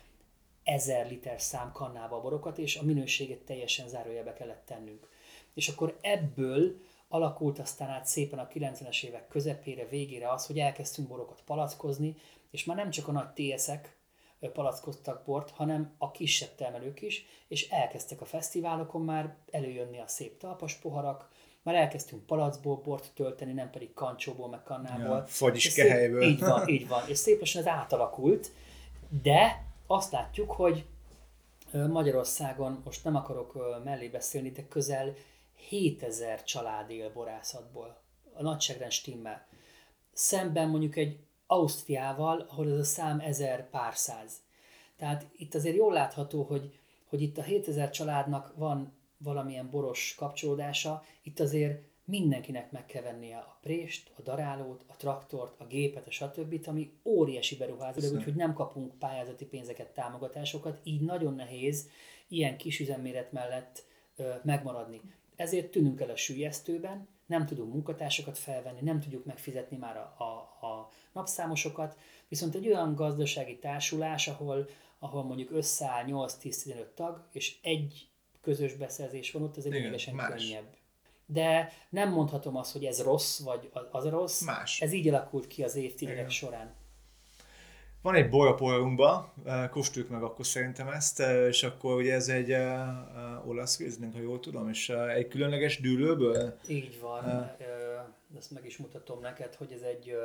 Speaker 2: ezer liter szám kannába a borokat, és a minőséget teljesen zárójelbe kellett tennünk. És akkor ebből alakult aztán át szépen a 90-es évek közepére, végére az, hogy elkezdtünk borokat palackozni, és már nem csak a nagy TS-ek palackoztak bort, hanem a kisebb termelők is, és elkezdtek a fesztiválokon már előjönni a szép talpas poharak, már elkezdtünk palacból bort tölteni, nem pedig kancsóból, meg kannából.
Speaker 3: Ja, fagyis
Speaker 2: És szép-
Speaker 3: kehelyből.
Speaker 2: Így van, így van. És szépesen ez átalakult, de azt látjuk, hogy Magyarországon, most nem akarok mellé beszélni, de közel 7000 család él borászatból. A nagyságrend stimmel. Szemben mondjuk egy Ausztriával, ahol ez a szám ezer pár száz. Tehát itt azért jól látható, hogy, hogy itt a 7000 családnak van valamilyen boros kapcsolódása, itt azért mindenkinek meg kell vennie a prést, a darálót, a traktort, a gépet, a stb., ami óriási beruházás, úgyhogy nem kapunk pályázati pénzeket, támogatásokat, így nagyon nehéz ilyen kis üzemméret mellett ö, megmaradni. Ezért tűnünk el a sülyeztőben, nem tudunk munkatársakat felvenni, nem tudjuk megfizetni már a, a, a napszámosokat, viszont egy olyan gazdasági társulás, ahol, ahol mondjuk összeáll 8-10-15 tag, és egy közös beszerzés van ott, ez egy lényegesen könnyebb. De nem mondhatom azt, hogy ez rossz, vagy az rossz.
Speaker 3: Más.
Speaker 2: Ez így alakult ki az évtizedek során.
Speaker 3: Van egy bor a polrunkba, eh, kóstoljuk meg akkor szerintem ezt, eh, és akkor ugye ez egy eh, olasz Riesling, ha jól tudom, és egy különleges dűlőből.
Speaker 2: Így van, ezt meg is mutatom neked, hogy ez egy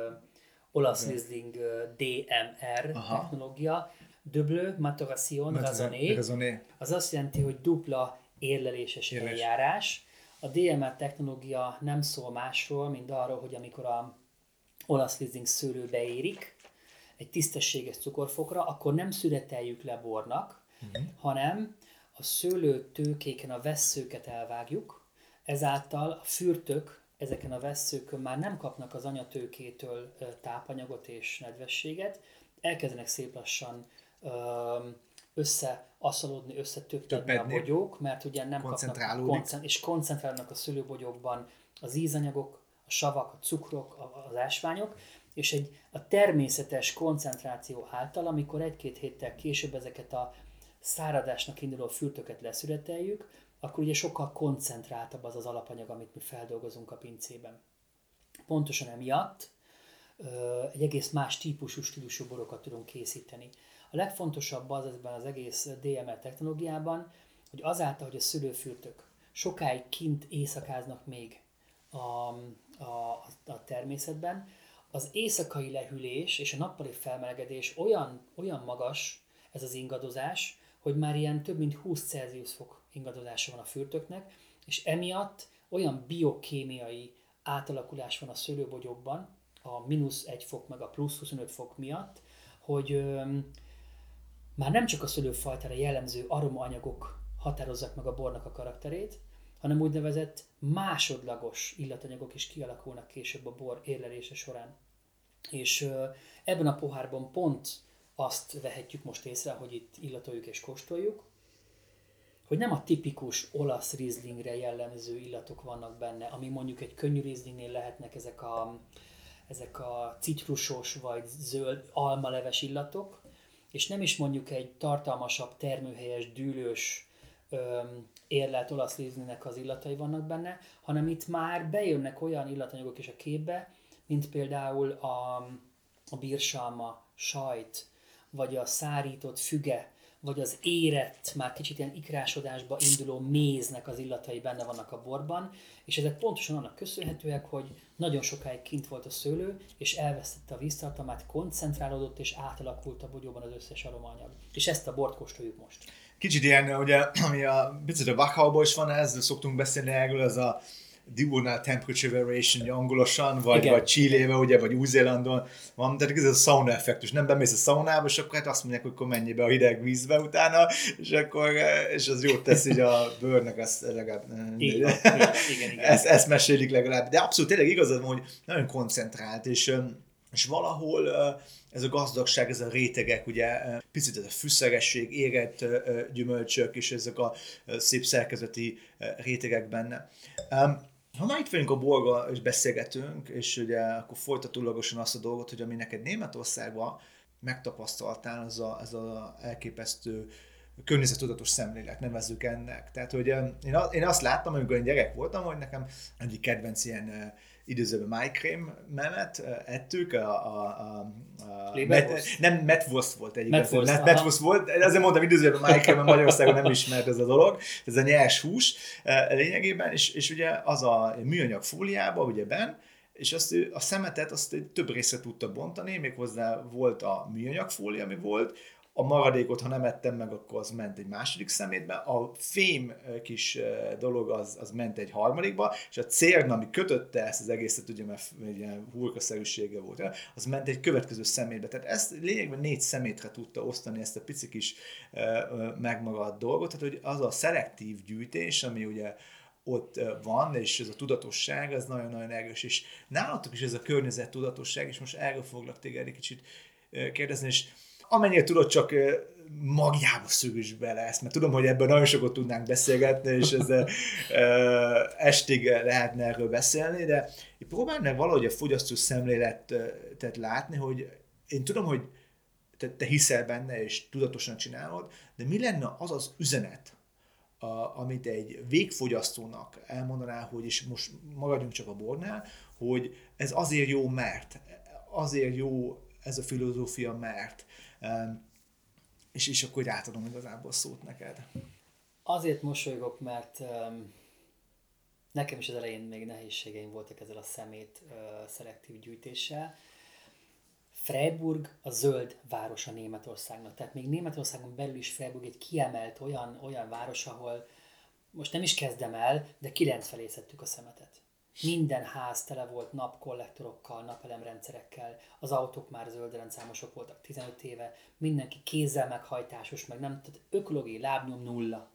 Speaker 2: olasz Riesling ö, DMR
Speaker 3: Aha.
Speaker 2: technológia, Double Maturation Raisonné,
Speaker 3: Razoné.
Speaker 2: az azt jelenti, hogy dupla érleléses
Speaker 3: Érlelés.
Speaker 2: eljárás. A DMR technológia nem szól másról, mint arról, hogy amikor a olasz Riesling szőlő beérik egy tisztességes cukorfokra, akkor nem szüreteljük le bornak, uh-huh. hanem a szőlő tőkéken a vesszőket elvágjuk, ezáltal a fürtök ezeken a vesszőkön már nem kapnak az anyatőkétől tápanyagot és nedvességet, elkezdenek szép lassan öm, összeasszalódni, összetöptedni a bogyók, mert ugye nem kapnak koncent- és koncentrálnak a szőlőbogyókban az ízanyagok, a savak, a cukrok, az ásványok, és egy a természetes koncentráció által, amikor egy-két héttel később ezeket a száradásnak induló fürtöket leszületeljük, akkor ugye sokkal koncentráltabb az az alapanyag, amit mi feldolgozunk a pincében. Pontosan emiatt egy egész más típusú, stílusú borokat tudunk készíteni. A legfontosabb az ebben az egész DML technológiában, hogy azáltal, hogy a szülőfürtök sokáig kint éjszakáznak még a, a, a természetben, az éjszakai lehűlés és a nappali felmelegedés olyan, olyan magas, ez az ingadozás, hogy már ilyen több mint 20 Celsius fok ingadozása van a fürtöknek, és emiatt olyan biokémiai átalakulás van a szőlőbogyókban, a mínusz 1 fok meg a plusz 25 fok miatt, hogy öm, már nem csak a szőlőfajtára jellemző aromaanyagok határozzák meg a bornak a karakterét, hanem úgynevezett másodlagos illatanyagok is kialakulnak később a bor érlelése során. És ebben a pohárban pont azt vehetjük most észre, hogy itt illatoljuk és kóstoljuk, hogy nem a tipikus olasz rizlingre jellemző illatok vannak benne, ami mondjuk egy könnyű rizlingnél lehetnek ezek a, ezek a citrusos vagy zöld almaleves illatok, és nem is mondjuk egy tartalmasabb, termőhelyes, dűlős, érlelt olasz rizlingnek az illatai vannak benne, hanem itt már bejönnek olyan illatanyagok is a képbe, mint például a, a bírsalma, sajt, vagy a szárított füge, vagy az érett, már kicsit ilyen ikrásodásba induló méznek az illatai benne vannak a borban, és ezek pontosan annak köszönhetőek, hogy nagyon sokáig kint volt a szőlő, és elvesztette a víztartalmát, koncentrálódott és átalakult a bogyóban az összes aromaanyag. És ezt a bort kóstoljuk most.
Speaker 3: Kicsit ilyen, ugye, ami a picit a Wachauban is van ez, szoktunk beszélni erről, ez a diurnal temperature variation angolosan, vagy, vagy Chile-be, ugye, vagy Új-Zélandon van, tehát ez a sauna effektus. Nem bemész a szaunába, és akkor hát azt mondják, hogy akkor menj be a hideg vízbe utána, és akkor, és az jót tesz így a bőrnek, azt legalább... Igen, igen, igen. Ezt, ezt mesélik legalább. De abszolút tényleg igazad van, hogy nagyon koncentrált, és és valahol ez a gazdagság, ez a rétegek, ugye picit ez a fűszeresség, érett gyümölcsök, és ezek a szép szerkezeti rétegek benne. Ha már itt vagyunk a borga és beszélgetünk, és ugye akkor folytatólagosan azt a dolgot, hogy ami neked Németországban megtapasztaltál, az a, az a elképesztő környezetudatos szemlélet, nevezzük ennek. Tehát, hogy én azt láttam, amikor én gyerek voltam, hogy nekem egyik kedvenc ilyen időzőben májkrém memet ettük, a, a, a, a met, nem Metwurst volt egy Metwurst, Metwurst volt, ezért mondtam időzőben májkrém, mert Magyarországon nem ismert ez a dolog, ez a nyers hús lényegében, és, és ugye az a műanyag fóliába, ugye ben, és azt a szemetet azt több részre tudta bontani, méghozzá volt a műanyag fólia, ami volt, a maradékot, ha nem ettem meg, akkor az ment egy második szemétbe, a fém kis dolog az, az ment egy harmadikba, és a cérna, ami kötötte ezt az egészet, ugye, mert egy ilyen hurkaszerűsége volt, az ment egy következő szemétbe. Tehát ezt lényegben négy szemétre tudta osztani ezt a pici kis megmaradt dolgot, tehát hogy az a szelektív gyűjtés, ami ugye ott van, és ez a tudatosság, az nagyon-nagyon erős, és nálatok is ez a környezet tudatosság, és most erről foglak téged egy kicsit kérdezni, és amennyire tudod, csak magjába szögös bele ezt, mert tudom, hogy ebben nagyon sokat tudnánk beszélgetni, és ez estig lehetne erről beszélni, de próbáld meg valahogy a fogyasztó szemléletet látni, hogy én tudom, hogy te, te hiszel benne, és tudatosan csinálod, de mi lenne az az üzenet, a, amit egy végfogyasztónak elmondaná, hogy és most maradjunk csak a bornál, hogy ez azért jó, mert azért jó ez a filozófia, mert és, és akkor átadom igazából szót neked.
Speaker 2: Azért mosolygok, mert nekem is az elején még nehézségeim voltak ezzel a szemét szelektív gyűjtéssel. Freiburg a zöld városa Németországnak. Tehát még Németországon belül is Freiburg egy kiemelt olyan, olyan város, ahol most nem is kezdem el, de kilenc felé szedtük a szemetet. Minden ház tele volt napkollektorokkal, napelemrendszerekkel, az autók már zöldrendszámosok voltak 15 éve, mindenki kézzel meghajtásos, meg nem, tehát ökológiai lábnyom nulla.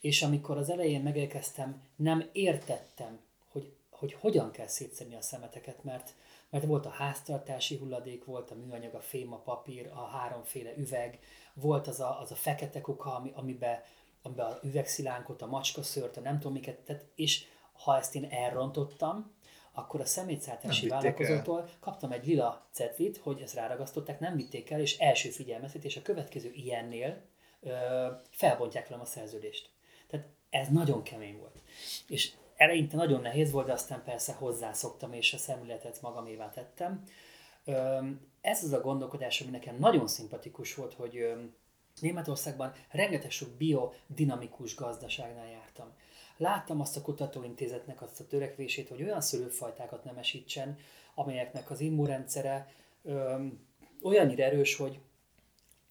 Speaker 2: És amikor az elején megérkeztem, nem értettem, hogy, hogy hogyan kell szétszedni a szemeteket, mert, mert volt a háztartási hulladék, volt a műanyag, a fém, a papír, a háromféle üveg, volt az a, az a fekete kuka, ami, amiben, amiben a üvegszilánkot, a macskaszőrt, a nem tudom miket, tehát, és ha ezt én elrontottam, akkor a szemétszállítási vállalkozótól kaptam egy lila cetlit, hogy ezt ráragasztották, nem vitték el, és első figyelmeztetés a következő ilyennél ö, felbontják velem a szerződést. Tehát ez nagyon kemény volt. És eleinte nagyon nehéz volt, de aztán persze hozzászoktam, és a szemléletet magamévá tettem. Ö, ez az a gondolkodás, ami nekem nagyon szimpatikus volt, hogy ö, Németországban rengeteg sok biodinamikus gazdaságnál jártam. Láttam azt a kutatóintézetnek azt a törekvését, hogy olyan szülőfajtákat nemesítsen, amelyeknek az immunrendszere olyannyira erős, hogy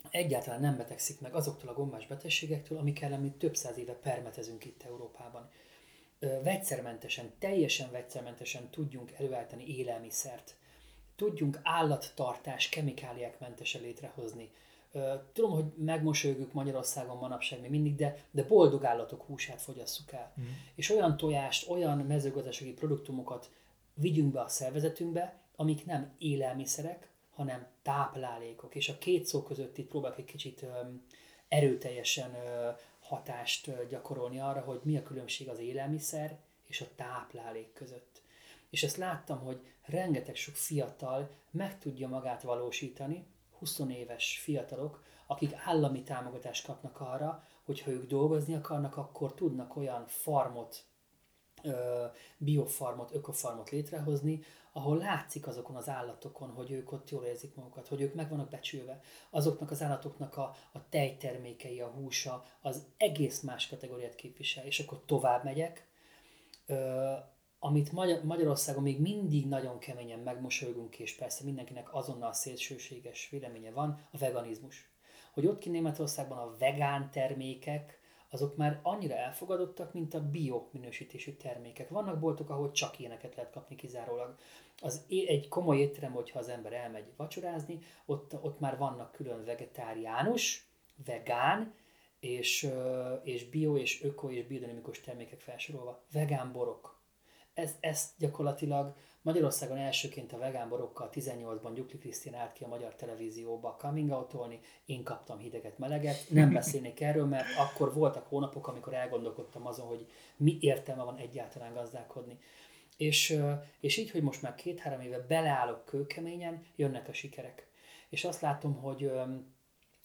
Speaker 2: egyáltalán nem betegszik meg azoktól a gombás betegségektől, amik ellen mi több száz éve permetezünk itt Európában. Ö, vegyszermentesen, teljesen vegyszermentesen tudjunk előállítani élelmiszert. Tudjunk állattartás, kemikáliák mentesen létrehozni Tudom, hogy megmosolygjuk Magyarországon manapság még mindig, de, de boldog állatok húsát fogyasszuk el. Mm. És olyan tojást, olyan mezőgazdasági produktumokat vigyünk be a szervezetünkbe, amik nem élelmiszerek, hanem táplálékok. És a két szó között itt próbálok egy kicsit erőteljesen hatást gyakorolni arra, hogy mi a különbség az élelmiszer és a táplálék között. És ezt láttam, hogy rengeteg sok fiatal meg tudja magát valósítani, 20 éves fiatalok, akik állami támogatást kapnak arra, hogy ha ők dolgozni akarnak, akkor tudnak olyan farmot, biofarmot, ökofarmot létrehozni, ahol látszik azokon az állatokon, hogy ők ott jól érzik magukat, hogy ők meg vannak becsülve. Azoknak az állatoknak a, a tejtermékei, a húsa, az egész más kategóriát képvisel. És akkor tovább megyek, amit Magyar- Magyarországon még mindig nagyon keményen megmosolygunk, és persze mindenkinek azonnal szélsőséges véleménye van, a veganizmus. Hogy ott ki Németországban a vegán termékek, azok már annyira elfogadottak, mint a bio minősítésű termékek. Vannak boltok, ahol csak ilyeneket lehet kapni kizárólag. Az egy komoly étterem, hogyha az ember elmegy vacsorázni, ott, ott már vannak külön vegetáriánus, vegán, és, és bio, és öko, és biodinamikus termékek felsorolva. Vegán borok, ez, ezt gyakorlatilag Magyarországon elsőként a vegán borokkal 18-ban Gyukli Krisztián állt ki a magyar televízióba coming out én kaptam hideget, meleget, nem beszélnék erről, mert akkor voltak hónapok, amikor elgondolkodtam azon, hogy mi értelme van egyáltalán gazdálkodni. És, és így, hogy most már két-három éve beleállok kőkeményen, jönnek a sikerek. És azt látom, hogy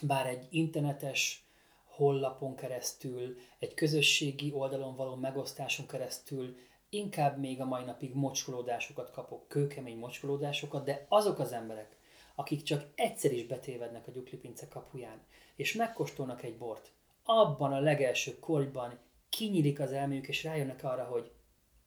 Speaker 2: bár egy internetes hollapon keresztül, egy közösségi oldalon való megosztáson keresztül inkább még a mai napig mocskolódásokat kapok, kőkemény mocskolódásokat, de azok az emberek, akik csak egyszer is betévednek a gyuklipince kapuján, és megkóstolnak egy bort, abban a legelső korban kinyílik az elméjük, és rájönnek arra, hogy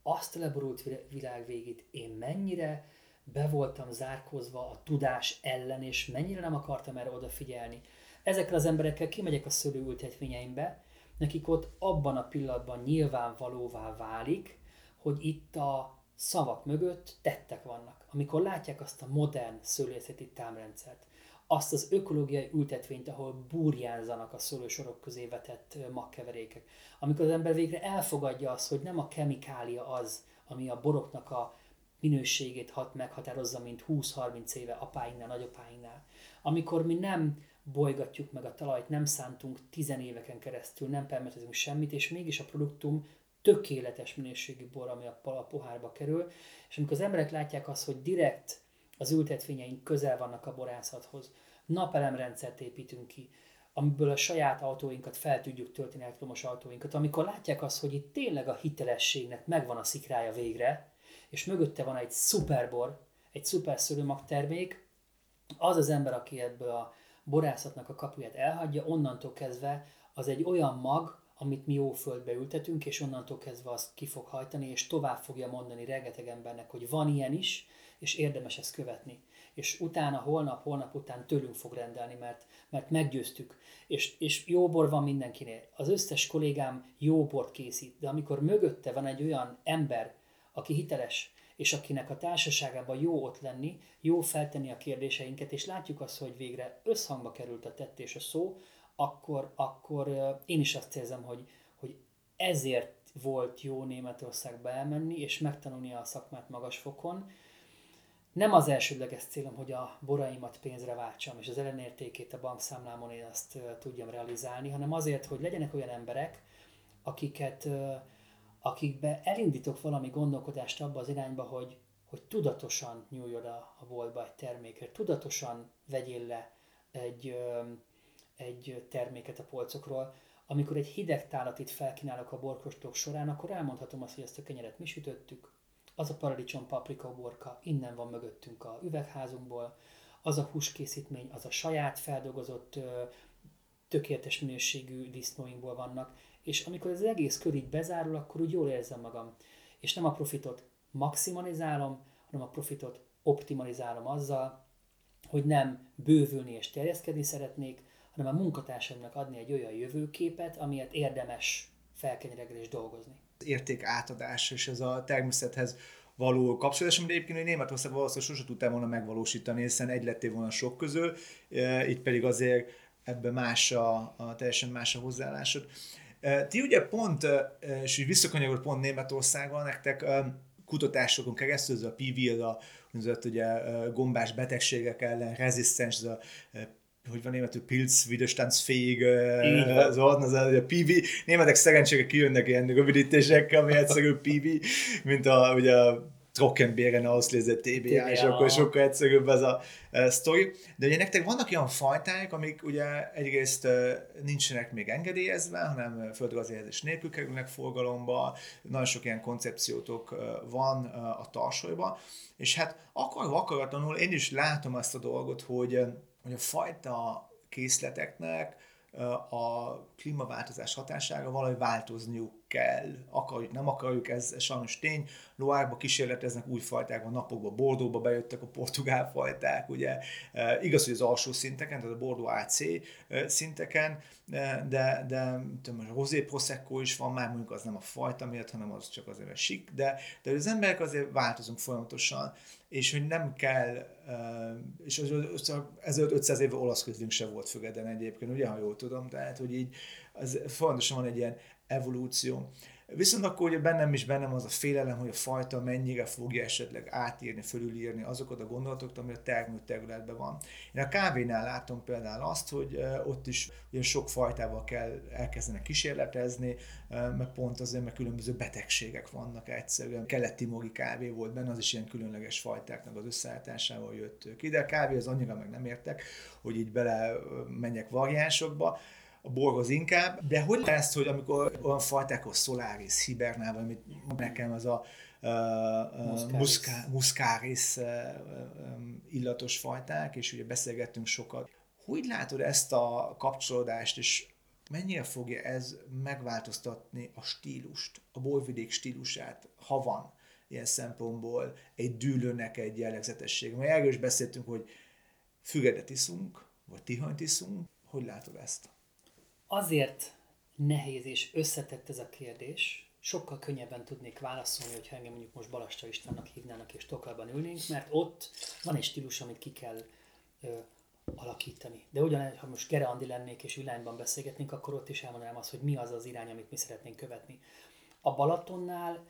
Speaker 2: azt a leborult világ végét én mennyire be voltam zárkózva a tudás ellen, és mennyire nem akartam erre odafigyelni. Ezekkel az emberekkel kimegyek a szőlőültetvényeimbe, nekik ott abban a pillanatban nyilvánvalóvá válik, hogy itt a szavak mögött tettek vannak. Amikor látják azt a modern szőlészeti támrendszert, azt az ökológiai ültetvényt, ahol burjánzanak a szőlősorok közé vetett magkeverékek. Amikor az ember végre elfogadja azt, hogy nem a kemikália az, ami a boroknak a minőségét hat, meghatározza, mint 20-30 éve apáinknál, nagyapáinknál. Amikor mi nem bolygatjuk meg a talajt, nem szántunk tizenéveken keresztül, nem permetezünk semmit, és mégis a produktum tökéletes minőségű bor, ami a, a pohárba kerül, és amikor az emberek látják azt, hogy direkt az ültetvényeink közel vannak a borászathoz, napelemrendszert építünk ki, amiből a saját autóinkat fel tudjuk tölteni, elektromos autóinkat, amikor látják azt, hogy itt tényleg a hitelességnek megvan a szikrája végre, és mögötte van egy szuperbor, egy szuper szőlőmag termék, az az ember, aki ebből a borászatnak a kapuját elhagyja, onnantól kezdve az egy olyan mag, amit mi jó földbe ültetünk, és onnantól kezdve azt ki fog hajtani, és tovább fogja mondani rengeteg embernek, hogy van ilyen is, és érdemes ezt követni. És utána, holnap, holnap után tőlünk fog rendelni, mert, mert meggyőztük. És, és jó bor van mindenkinél. Az összes kollégám jó bort készít, de amikor mögötte van egy olyan ember, aki hiteles, és akinek a társaságában jó ott lenni, jó feltenni a kérdéseinket, és látjuk azt, hogy végre összhangba került a tett és a szó, akkor, akkor én is azt érzem, hogy, hogy ezért volt jó Németországba elmenni, és megtanulni a szakmát magas fokon. Nem az elsődleges célom, hogy a boraimat pénzre váltsam, és az ellenértékét a bankszámlámon én azt tudjam realizálni, hanem azért, hogy legyenek olyan emberek, akiket, akikbe elindítok valami gondolkodást abba az irányba, hogy, hogy tudatosan nyúljod a, a boltba egy termékre, tudatosan vegyél le egy, egy terméket a polcokról. Amikor egy hideg tálat itt felkínálok a borkostók során, akkor elmondhatom azt, hogy ezt a kenyeret mi sütöttük, az a paradicsom paprika borka innen van mögöttünk a üvegházunkból, az a húskészítmény, az a saját feldolgozott tökéletes minőségű disznóinkból vannak, és amikor ez az egész kör így bezárul, akkor úgy jól érzem magam. És nem a profitot maximalizálom, hanem a profitot optimalizálom azzal, hogy nem bővülni és terjeszkedni szeretnék, hanem a munkatársaimnak adni egy olyan jövőképet, amilyet érdemes felkenyeregni és dolgozni.
Speaker 3: Érték átadás és ez a természethez való kapcsolódás, amit egyébként hogy Németországban valószínűleg sosem tudtál volna megvalósítani, hiszen egy lettél volna sok közül, e, itt pedig azért ebben más a, a teljesen más a hozzáállásod. E, ti ugye pont, e, és így visszakanyagod pont Németországban, nektek kutatásokon keresztül, ez a PVL, a úgynevezett ugye gombás betegségek ellen rezisztens, ez a hogy van németül? Pilz widerstandsfähig az az a PV. Németek szerencsére kijönnek ilyen rövidítésekkel, ami egyszerű PV, mint a, ugye a Trockenbéren auslese TBA, és akkor sokkal egyszerűbb ez a uh, sztori. De ugye nektek vannak olyan fajták, amik ugye egyrészt uh, nincsenek még engedélyezve, hanem földrajzjelzés nélkül kerülnek forgalomba, nagyon sok ilyen koncepciótok uh, van a tarsolyban, és hát akar akaratlanul én is látom azt a dolgot, hogy, hogy a fajta készleteknek a klímaváltozás hatására valahogy változniuk kell, akarjuk, nem akarjuk, ez, ez sajnos tény. Loárba kísérleteznek új fajták, a napokba, Bordóba bejöttek a portugál fajták, ugye e, igaz, hogy az alsó szinteken, tehát a Bordeaux AC e, szinteken, de, de, de tudom, a Rosé Prosecco is van, már mondjuk az nem a fajta miatt, hanem az csak azért a sik, de, de az emberek azért változunk folyamatosan, és hogy nem kell, és az, az 500 éve olasz közlünk se volt Fügeden egyébként, ugye, ha jól tudom, tehát, hogy így az fontosan van egy ilyen evolúció. Viszont akkor ugye bennem is bennem az a félelem, hogy a fajta mennyire fogja esetleg átírni, fölülírni azokat a gondolatokat, ami a termő területben van. Én a kávénál látom például azt, hogy ott is ugye sok fajtával kell elkezdeni kísérletezni, mert pont azért, mert különböző betegségek vannak egyszerűen. Kelet-timori kávé volt benne, az is ilyen különleges fajtáknak az összeállításával jött ki, de a kávé az annyira meg nem értek, hogy így bele menjek variánsokba a borhoz inkább, de hogy lesz, hogy amikor olyan fajtákhoz Solaris, Hibernál, vagy amit nekem az a uh, uh, uh, um, illatos fajták, és ugye beszélgettünk sokat. Hogy látod ezt a kapcsolódást, és mennyire fogja ez megváltoztatni a stílust, a borvidék stílusát, ha van ilyen szempontból egy dűlőnek egy jellegzetessége? Mert erről is beszéltünk, hogy fügedet iszunk, vagy tihanyt iszunk. Hogy látod ezt?
Speaker 2: Azért nehéz és összetett ez a kérdés, sokkal könnyebben tudnék válaszolni, hogyha engem mondjuk most Balasta Istvánnak hívnának és Tokalban ülnénk, mert ott van egy stílus, amit ki kell ö, alakítani. De ugyanez, ha most Gere Andi lennék és villányban beszélgetnénk, akkor ott is elmondanám azt, hogy mi az az irány, amit mi szeretnénk követni. A Balatonnál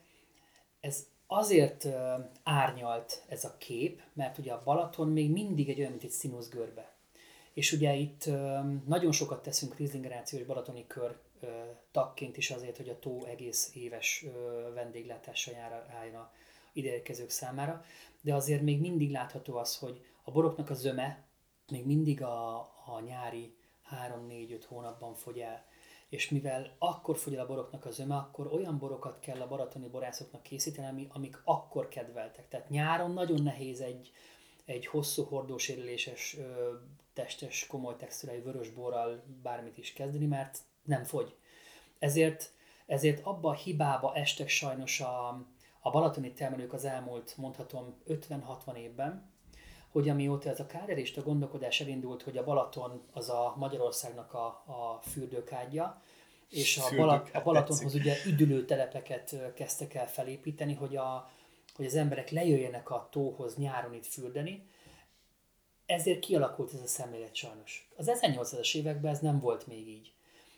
Speaker 2: ez azért ö, árnyalt ez a kép, mert ugye a Balaton még mindig egy olyan, mint egy színuszgörbe. És ugye itt nagyon sokat teszünk Riesling és Balatoni kör tagként is azért, hogy a tó egész éves vendéglátása álljon a ideérkezők számára, de azért még mindig látható az, hogy a boroknak a zöme még mindig a, a nyári 3-4-5 hónapban fogy el. És mivel akkor fogy el a boroknak a zöme, akkor olyan borokat kell a baratoni borászoknak készíteni, amik akkor kedveltek. Tehát nyáron nagyon nehéz egy, egy hosszú hordósérüléses testes, komoly textúrájú vörösborral bármit is kezdeni, mert nem fogy. Ezért, ezért abba a hibába estek sajnos a, a balatoni termelők az elmúlt, mondhatom, 50-60 évben, hogy amióta ez a kárerista gondolkodás elindult, hogy a Balaton az a Magyarországnak a, a fürdőkádja, és a, Balat, a Balatonhoz ugye üdülő telepeket kezdtek el felépíteni, hogy, a, hogy az emberek lejöjjenek a tóhoz nyáron itt fürdeni, ezért kialakult ez a szemlélet sajnos. Az 1800-as években ez nem volt még így.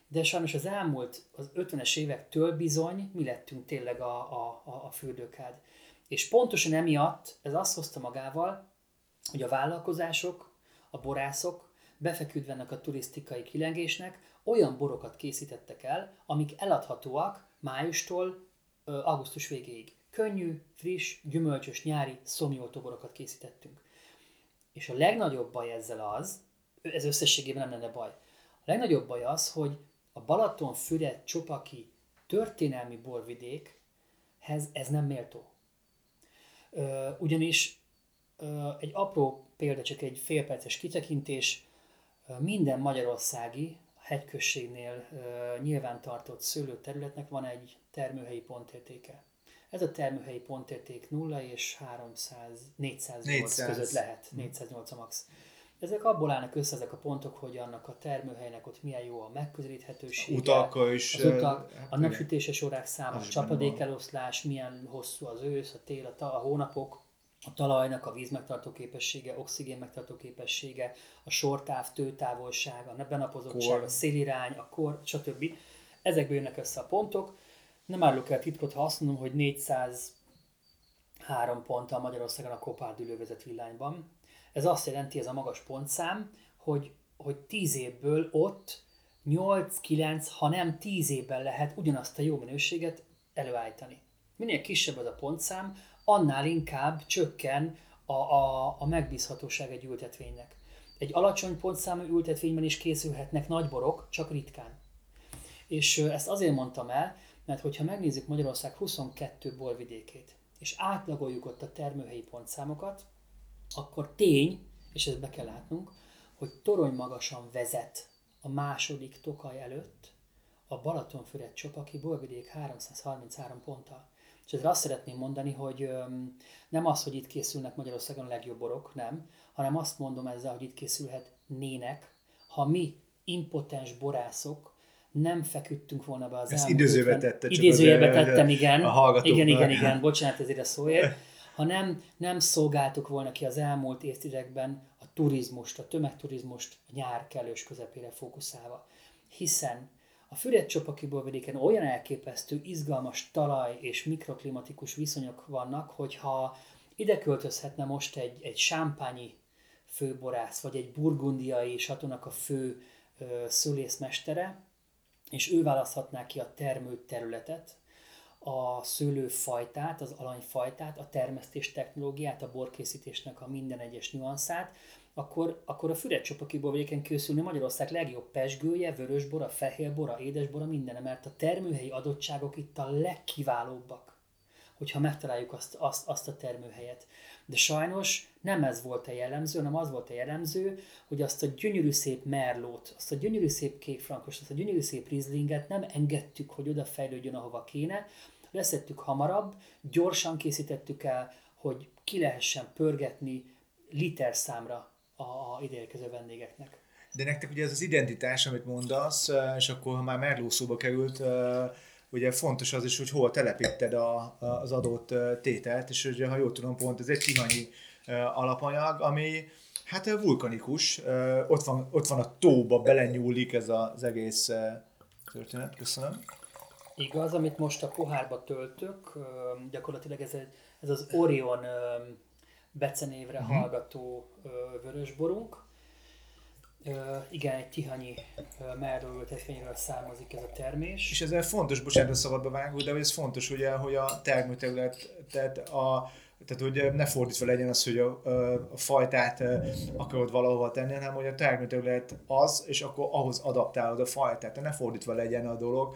Speaker 2: De sajnos az elmúlt, az 50-es évektől bizony mi lettünk tényleg a, a, a, a fürdőkád. És pontosan emiatt ez azt hozta magával, hogy a vállalkozások, a borászok befeküdvenek a turisztikai kilengésnek, olyan borokat készítettek el, amik eladhatóak májustól augusztus végéig. Könnyű, friss, gyümölcsös, nyári, szomjoltó borokat készítettünk. És a legnagyobb baj ezzel az, ez összességében nem lenne baj, a legnagyobb baj az, hogy a Balaton, Füred, Csopaki történelmi borvidékhez ez nem méltó. ugyanis egy apró példa, csak egy félperces kitekintés, minden magyarországi hegyközségnél nyilván tartott szőlőterületnek van egy termőhelyi pontértéke. Ez a termőhelyi pontérték 0 és 300, 408 400. között lehet, 408 a max. Ezek abból állnak össze ezek a pontok, hogy annak a termőhelynek ott milyen jó a megközelíthetősége.
Speaker 3: Utalka is.
Speaker 2: Az utak, a napsütéses órák száma, a csapadékeloszlás, milyen hosszú az ősz, a tél, a, a hónapok, a talajnak a víz megtartó képessége, oxigén megtartó képessége, a sortáv, tőtávolság, a benapozottság, a szélirány, a kor, stb. Ezekből jönnek össze a pontok, nem árulok el titkot, ha azt mondom, hogy 400 három ponttal Magyarországon a Kopárdülő vezet villányban. Ez azt jelenti, ez a magas pontszám, hogy, hogy 10 évből ott 8-9, ha nem 10 évben lehet ugyanazt a jó minőséget előállítani. Minél kisebb az a pontszám, annál inkább csökken a, a, a megbízhatóság egy ültetvénynek. Egy alacsony pontszámú ültetvényben is készülhetnek nagy borok, csak ritkán. És ezt azért mondtam el, mert hogyha megnézzük Magyarország 22 borvidékét, és átlagoljuk ott a termőhelyi pontszámokat, akkor tény, és ezt be kell látnunk, hogy torony magasan vezet a második Tokaj előtt a Balatonfüred Csopaki borvidék 333 ponttal. És ezzel azt szeretném mondani, hogy nem az, hogy itt készülnek Magyarországon a legjobb borok, nem, hanem azt mondom ezzel, hogy itt készülhet nének, ha mi impotens borászok nem feküdtünk volna be az
Speaker 3: Ezt idézőbe
Speaker 2: 50
Speaker 3: tette, csak
Speaker 2: Idézőjebe tettem, igen.
Speaker 3: a
Speaker 2: igen, igen, igen, bocsánat ezért a szóért. Ha nem, nem szolgáltuk volna ki az elmúlt évtizedekben a turizmust, a tömegturizmust a nyár kellős közepére fókuszálva. Hiszen a Füred-Csopaki borvidéken olyan elképesztő, izgalmas talaj és mikroklimatikus viszonyok vannak, hogyha ide költözhetne most egy, egy sámpányi főborász, vagy egy burgundiai satónak a fő ö, szülészmestere, és ő választhatná ki a termő területet, a szőlőfajtát, az alanyfajtát, a termesztés technológiát, a borkészítésnek a minden egyes nuanszát, akkor, akkor a Füred-Csopaki borvidéken készülni Magyarország legjobb pesgője, vörösbora, fehélbora, édesbora, minden, mert a termőhelyi adottságok itt a legkiválóbbak hogyha megtaláljuk azt, azt, azt a termőhelyet. De sajnos nem ez volt a jellemző, hanem az volt a jellemző, hogy azt a gyönyörű szép merlót, azt a gyönyörű szép kékfrankos, azt a gyönyörű szép rizlinget nem engedtük, hogy oda fejlődjön, ahova kéne, leszettük hamarabb, gyorsan készítettük el, hogy ki lehessen pörgetni liter számra a, a ideérkező vendégeknek.
Speaker 3: De nektek ugye ez az identitás, amit mondasz, és akkor ha már Merló szóba került, ugye fontos az is, hogy hol telepíted a, az adott tételt, és ugye, ha jól tudom, pont ez egy tihanyi alapanyag, ami hát vulkanikus, ott van, ott van a tóba, belenyúlik ez az egész történet. Köszönöm.
Speaker 2: Igaz, amit most a pohárba töltök, gyakorlatilag ez, egy, ez az Orion becenévre uh-huh. hallgató vörösborunk. Igen, egy tihanyi merőültetvényről származik ez a termés.
Speaker 3: És ezzel fontos, bocsánat, szabadba vágó, de ez fontos, ugye, hogy a termőterület, tehát a, tehát hogy ne fordítva legyen az, hogy a, a fajtát akarod valahova tenni, hanem hogy a termőterület az, és akkor ahhoz adaptálod a fajtát. Tehát ne fordítva legyen a dolog,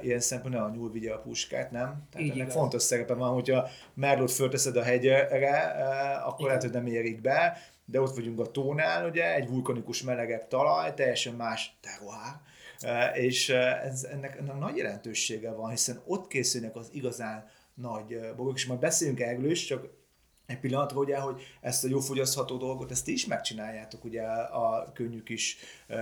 Speaker 3: ilyen szempontból a nyúl vigye a puskát, nem? Tehát Így ennek igaz. fontos szerepe van, hogyha Merlót fölteszed a hegyre, akkor Igen. lehet, hogy nem érik be, de ott vagyunk a tónál, ugye, egy vulkanikus melegebb talaj, teljesen más terroár, és ez, ennek, ennek nagy jelentősége van, hiszen ott készülnek az igazán nagy bogok, és majd beszélünk erről is, csak egy pillanatra, ugye, hogy ezt a jó fogyasztható dolgot, ezt ti is megcsináljátok ugye a könnyű kis uh,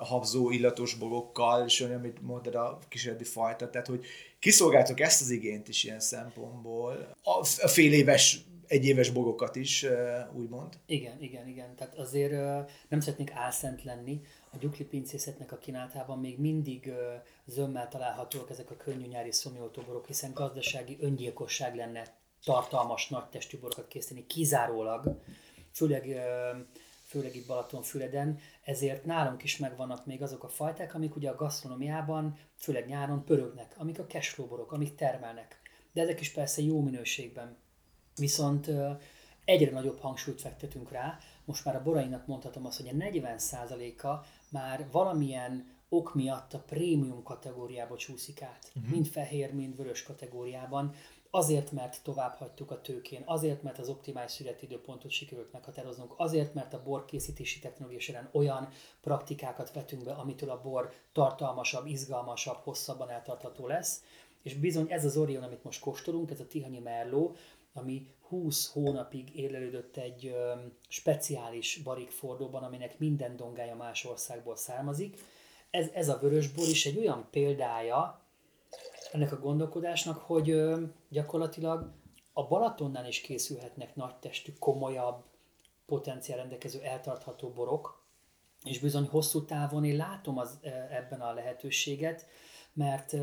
Speaker 3: habzó illatos bogokkal, és olyan, amit mondtad, a kísérleti fajta, tehát hogy kiszolgáltok ezt az igényt is ilyen szempontból. A fél éves egyéves bogokat is, úgymond.
Speaker 2: Igen, igen, igen. Tehát azért nem szeretnék álszent lenni. A gyukli pincészetnek a kínálatában még mindig zömmel találhatóak ezek a könnyű nyári szomjoltóborok, hiszen gazdasági öngyilkosság lenne tartalmas, nagy testű borokat készíteni kizárólag, főleg, főleg itt Balatonfüreden, ezért nálunk is megvannak még azok a fajták, amik ugye a gasztronómiában, főleg nyáron pörögnek, amik a cashflow amik termelnek. De ezek is persze jó minőségben. Viszont egyre nagyobb hangsúlyt fektetünk rá, most már a borainak mondhatom azt, hogy a 40%-a már valamilyen ok miatt a prémium kategóriába csúszik át. Uh-huh. Mind fehér, mind vörös kategóriában. Azért, mert tovább hagytuk a tőkén, azért, mert az optimális születidőpontot sikerült meghatároznunk, azért, mert a borkészítési technológia során olyan praktikákat vetünk be, amitől a bor tartalmasabb, izgalmasabb, hosszabban eltartható lesz. És bizony ez az Orion, amit most kóstolunk, ez a Tihanyi Merló, ami 20 hónapig élelődött egy ö, speciális barikfordóban, aminek minden dongája más országból származik. Ez, ez a vörösbor is egy olyan példája ennek a gondolkodásnak, hogy ö, gyakorlatilag a Balatonnál is készülhetnek nagy testű, komolyabb, potenciál rendelkező, eltartható borok, és bizony hosszú távon én látom az, ebben a lehetőséget, mert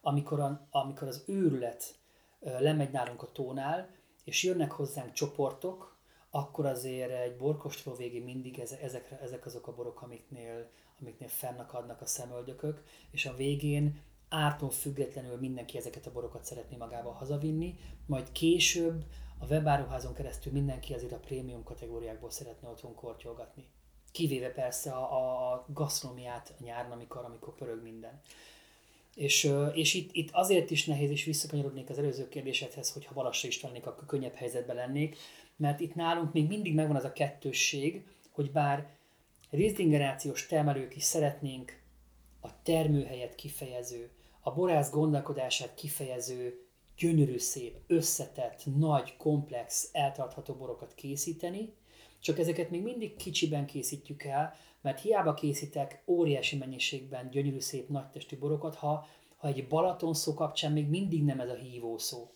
Speaker 2: amikor, a, amikor az őrület lemegy nálunk a tónál, és jönnek hozzánk csoportok, akkor azért egy borkostról végén mindig ezekre, ezek azok a borok, amiknél, amiknél fennakadnak a szemöldökök, és a végén ártól függetlenül mindenki ezeket a borokat szeretné magával hazavinni, majd később a webáruházon keresztül mindenki azért a prémium kategóriákból szeretne otthon kortyolgatni. Kivéve persze a, a gasztronomiát nyáron, amikor, amikor pörög minden. És, és itt, itt azért is nehéz, és visszakanyarodnék az előző kérdésedhez, hogyha Balassa lennék, akkor könnyebb helyzetben lennék, mert itt nálunk még mindig megvan az a kettősség, hogy bár részgenerációs termelők is szeretnénk a termőhelyet kifejező, a borász gondolkodását kifejező, gyönyörű szép, összetett, nagy, komplex, eltartható borokat készíteni, csak ezeket még mindig kicsiben készítjük el, mert hiába készítek óriási mennyiségben gyönyörű szép nagytestű borokat, ha, ha egy Balaton szó kapcsán még mindig nem ez a hívó szó.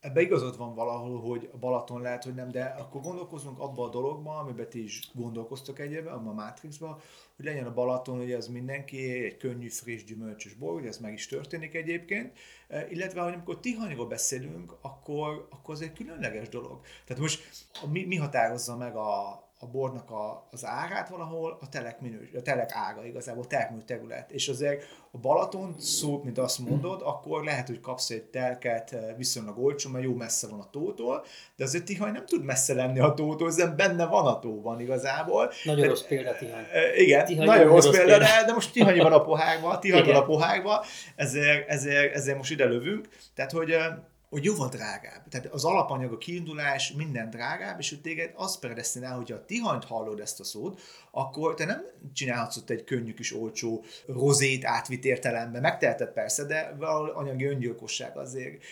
Speaker 3: Ebbe igazad van valahol, hogy Balaton lehet, hogy nem, de akkor gondolkozunk abba a dologba, amiben ti is gondolkoztok egyébben, abban a Matrixba, hogy legyen a Balaton, hogy ez mindenki egy könnyű, friss, gyümölcsös bor, hogy ez meg is történik egyébként, e, illetve hogy amikor Tihanyról beszélünk, akkor, akkor ez egy különleges dolog. Tehát most mi, mi határozza meg a, a bornak a, az árát valahol, a telek, minős, a telek ága igazából, termő terület. És azért a Balaton szó, mint azt mondod, akkor lehet, hogy kapsz egy telket eh, viszonylag olcsó, mert jó messze van a tótól, de azért Tihany nem tud messze lenni a tótól, hiszen benne van a tóban igazából.
Speaker 2: Nagyon de, rossz példa Tihany.
Speaker 3: Eh, igen, Tihany nagyon rossz, rossz példa, de, de most Tihany van a pohárban, Tihany van a pohárban, ezért, ezért, ezért most ide lövünk. Tehát, hogy eh, hogy jóval drágább. Tehát az alapanyag, a kiindulás, minden drágább, és hogy téged az predestinál, hogyha a tihanyt hallod ezt a szót, akkor te nem csinálhatsz ott egy könnyű kis olcsó rozét átvitt értelemben. Megteheted persze, de anyagi öngyilkosság azért.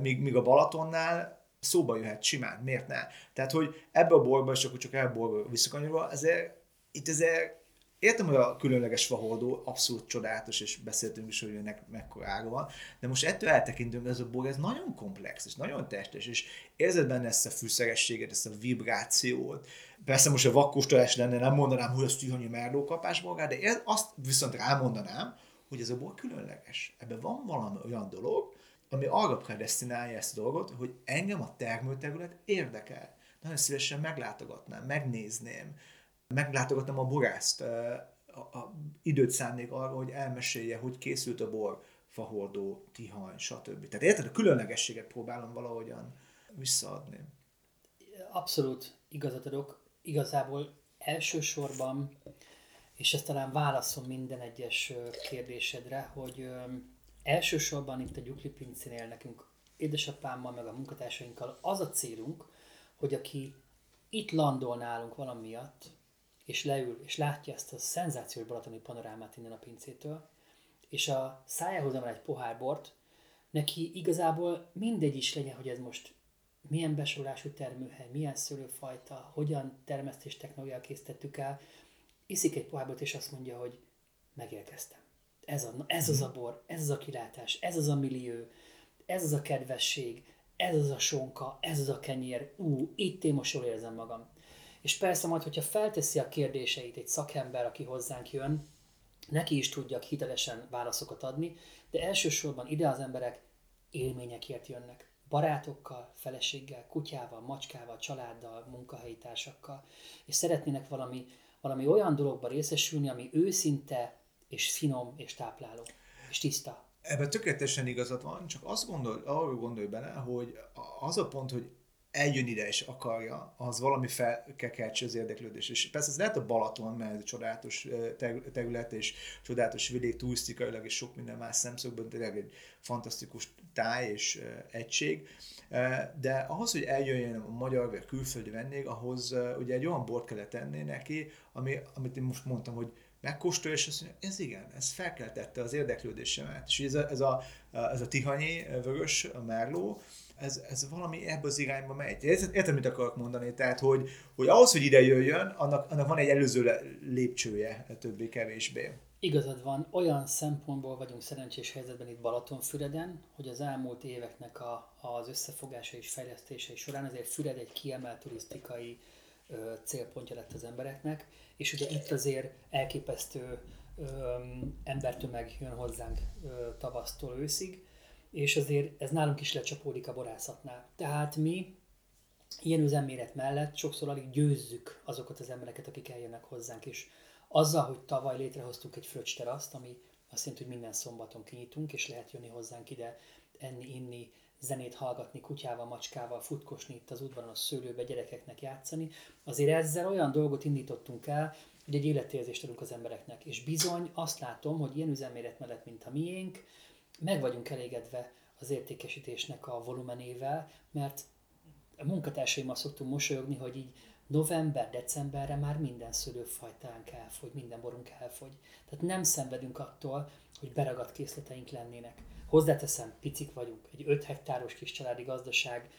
Speaker 3: Míg, míg a Balatonnál szóba jöhet simán, miért ne? Tehát, hogy ebbe a borba, és akkor csak ebbe a borba visszakanyolva, ezért itt ezért Értem, hogy a különleges faholdó abszolút csodálatos, és beszéltünk is, hogy ennek mekkora ága van, de most ettől eltekintünk, ez a bor, ez nagyon komplex, és nagyon testes, és érzed benne ezt a fűszerességet, ezt a vibrációt. Persze most a vakkóstolás lenne, nem mondanám, hogy az tűhanyi merlókapás borgár, de azt viszont rámondanám, hogy ez a bor különleges. Ebben van valami olyan dolog, ami arra predestinálja ezt a dolgot, hogy engem a termőterület érdekel. Nagyon szívesen meglátogatnám, megnézném, meglátogattam a borászt, a, a, időt szánnék arra, hogy elmesélje, hogy készült a bor, fahordó, tihany, stb. Tehát érted, a különlegességet próbálom valahogyan visszaadni.
Speaker 2: Abszolút igazat adok. Igazából elsősorban, és ezt talán válaszom minden egyes kérdésedre, hogy elsősorban itt a Gyukli Pincinél nekünk édesapámmal, meg a munkatársainkkal az a célunk, hogy aki itt landol nálunk valamiatt, és leül, és látja ezt a szenzációs balatoni panorámát innen a pincétől, és a szájához emel egy pohár bort, neki igazából mindegy is legyen, hogy ez most milyen besorolású termőhely, milyen szőlőfajta, hogyan termesztés technológiával készítettük el, iszik egy pohárbort, és azt mondja, hogy megérkeztem. Ez, a, ez az a mhm. bor, ez az a kilátás, ez az a millió, ez az a kedvesség, ez az a sonka, ez az a kenyér, ú, itt én most jól érzem magam. És persze majd, hogyha felteszi a kérdéseit egy szakember, aki hozzánk jön, neki is tudjak hitelesen válaszokat adni, de elsősorban ide az emberek élményekért jönnek. Barátokkal, feleséggel, kutyával, macskával, családdal, munkahelyi társakkal, és szeretnének valami, valami olyan dologba részesülni, ami őszinte, és finom, és tápláló, és tiszta.
Speaker 3: Ebben tökéletesen igazad van, csak azt gondol, arról gondolj bele, hogy az a pont, hogy eljön ide és akarja, az valami fel kell keltse az érdeklődés. És persze ez lehet a Balaton, mert ez egy csodálatos terület, és csodálatos vidék, turisztikailag és sok minden más szemszögből, tényleg egy fantasztikus táj és egység. De ahhoz, hogy eljöjjön a magyar vagy a külföldi vendég, ahhoz ugye egy olyan bort kellett tenni neki, ami, amit én most mondtam, hogy megkóstolja, és azt mondja, ez igen, ez felkeltette az érdeklődésemet. És ez a, ez a, ez a tihanyi vörös, a merló, ez, ez valami ebbe az irányba megy. Érted, mit akarok mondani? Tehát, hogy, hogy ahhoz, hogy ide jöjjön, annak, annak van egy előző lépcsője, többé-kevésbé.
Speaker 2: Igazad van, olyan szempontból vagyunk szerencsés helyzetben itt Balatonfüreden, hogy az elmúlt éveknek a, az összefogása és fejlesztése során azért Füred egy kiemelt turisztikai célpontja lett az embereknek, és ugye itt azért elképesztő embertömeg jön hozzánk tavasztól őszig, és azért ez nálunk is lecsapódik a borászatnál. Tehát mi ilyen üzemméret mellett sokszor alig győzzük azokat az embereket, akik eljönnek hozzánk, és azzal, hogy tavaly létrehoztunk egy fröccsteraszt, ami azt jelenti, hogy minden szombaton kinyitunk, és lehet jönni hozzánk ide enni, inni, zenét hallgatni, kutyával, macskával, futkosni itt az udvaron, a szőlőbe, gyerekeknek játszani. Azért ezzel olyan dolgot indítottunk el, hogy egy életérzést adunk az embereknek. És bizony azt látom, hogy ilyen üzemméret mellett, mint a miénk, meg vagyunk elégedve az értékesítésnek a volumenével, mert a munkatársaimmal szoktunk mosolyogni, hogy így november, decemberre már minden szőlőfajtánk elfogy, minden borunk elfogy. Tehát nem szenvedünk attól, hogy beragadt készleteink lennének. Hozzáteszem, picik vagyunk, egy 5 hektáros kis családi gazdaság,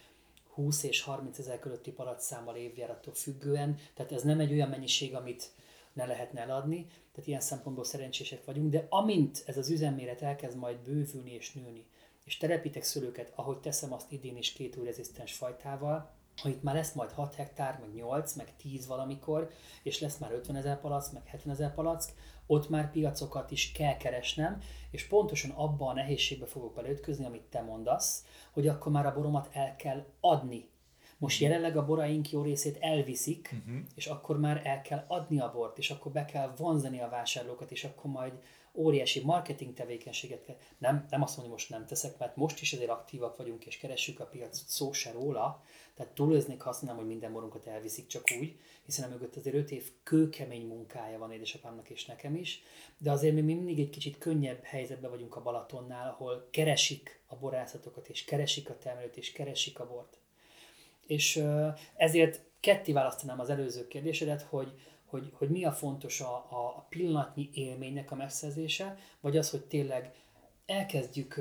Speaker 2: 20 és 30 ezer közötti paradszámmal évjárattól függően, tehát ez nem egy olyan mennyiség, amit ne lehetne eladni, tehát ilyen szempontból szerencsések vagyunk, de amint ez az üzemméret elkezd majd bővülni és nőni, és telepítek szőlőket, ahogy teszem azt idén is két új rezisztens fajtával, ha itt már lesz majd 6 hektár, meg 8, meg 10 valamikor, és lesz már 50 ezer palack, meg 70 ezer palack, ott már piacokat is kell keresnem, és pontosan abban a nehézségbe fogok beleütközni, amit te mondasz, hogy akkor már a boromat el kell adni. Most jelenleg a boraink jó részét elviszik, uh-huh. és akkor már el kell adni a bort, és akkor be kell vonzani a vásárlókat, és akkor majd óriási marketing tevékenységet kell. Nem, nem azt mondom, hogy most nem teszek, mert most is azért aktívak vagyunk, és keressük a piacot, szó se róla, tehát túlőznék, ha azt mondom, hogy minden borunkat elviszik csak úgy, hiszen a mögött azért öt év kőkemény munkája van édesapámnak és nekem is, de azért mi mindig egy kicsit könnyebb helyzetben vagyunk a Balatonnál, ahol keresik a borászatokat, és keresik a termelőt, és keresik a bort. És ezért ketté választanám az előző kérdésedet, hogy, hogy, hogy mi a fontos a, a pillanatnyi élménynek a megszerzése, vagy az, hogy tényleg elkezdjük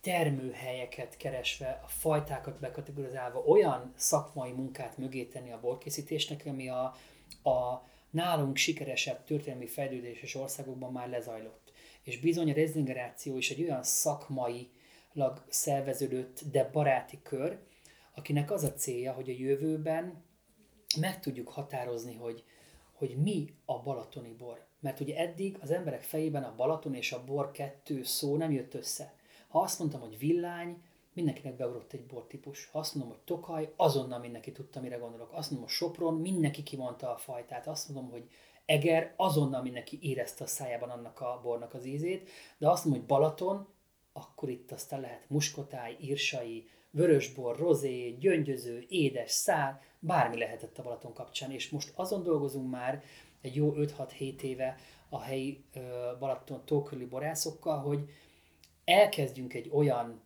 Speaker 2: termőhelyeket keresve, a fajtákat bekategorizálva olyan szakmai munkát mögé tenni a borkészítésnek, ami a, a nálunk sikeresebb történelmi fejlődéses országokban már lezajlott. És bizony a rezingeráció is egy olyan szakmailag szerveződött, de baráti kör, akinek az a célja, hogy a jövőben meg tudjuk határozni, hogy, hogy mi a balatoni bor. Mert ugye eddig az emberek fejében a Balaton és a bor kettő szó nem jött össze. Ha azt mondtam, hogy villány, mindenkinek beugrott egy bortípus. Ha azt mondom, hogy tokaj, azonnal mindenki tudta, mire gondolok. Azt mondom, hogy Sopron, mindenki kimondta a fajtát. Azt mondom, hogy Eger, azonnal mindenki érezte a szájában annak a bornak az ízét. De azt mondom, hogy Balaton, akkor itt aztán lehet muskotáj, írsai, vörösbor, rozé, gyöngyöző, édes, szár, bármi lehetett a Balaton kapcsán. És most azon dolgozunk már egy jó 5-6-7 éve a helyi Balaton tókörüli borászokkal, hogy elkezdjünk egy olyan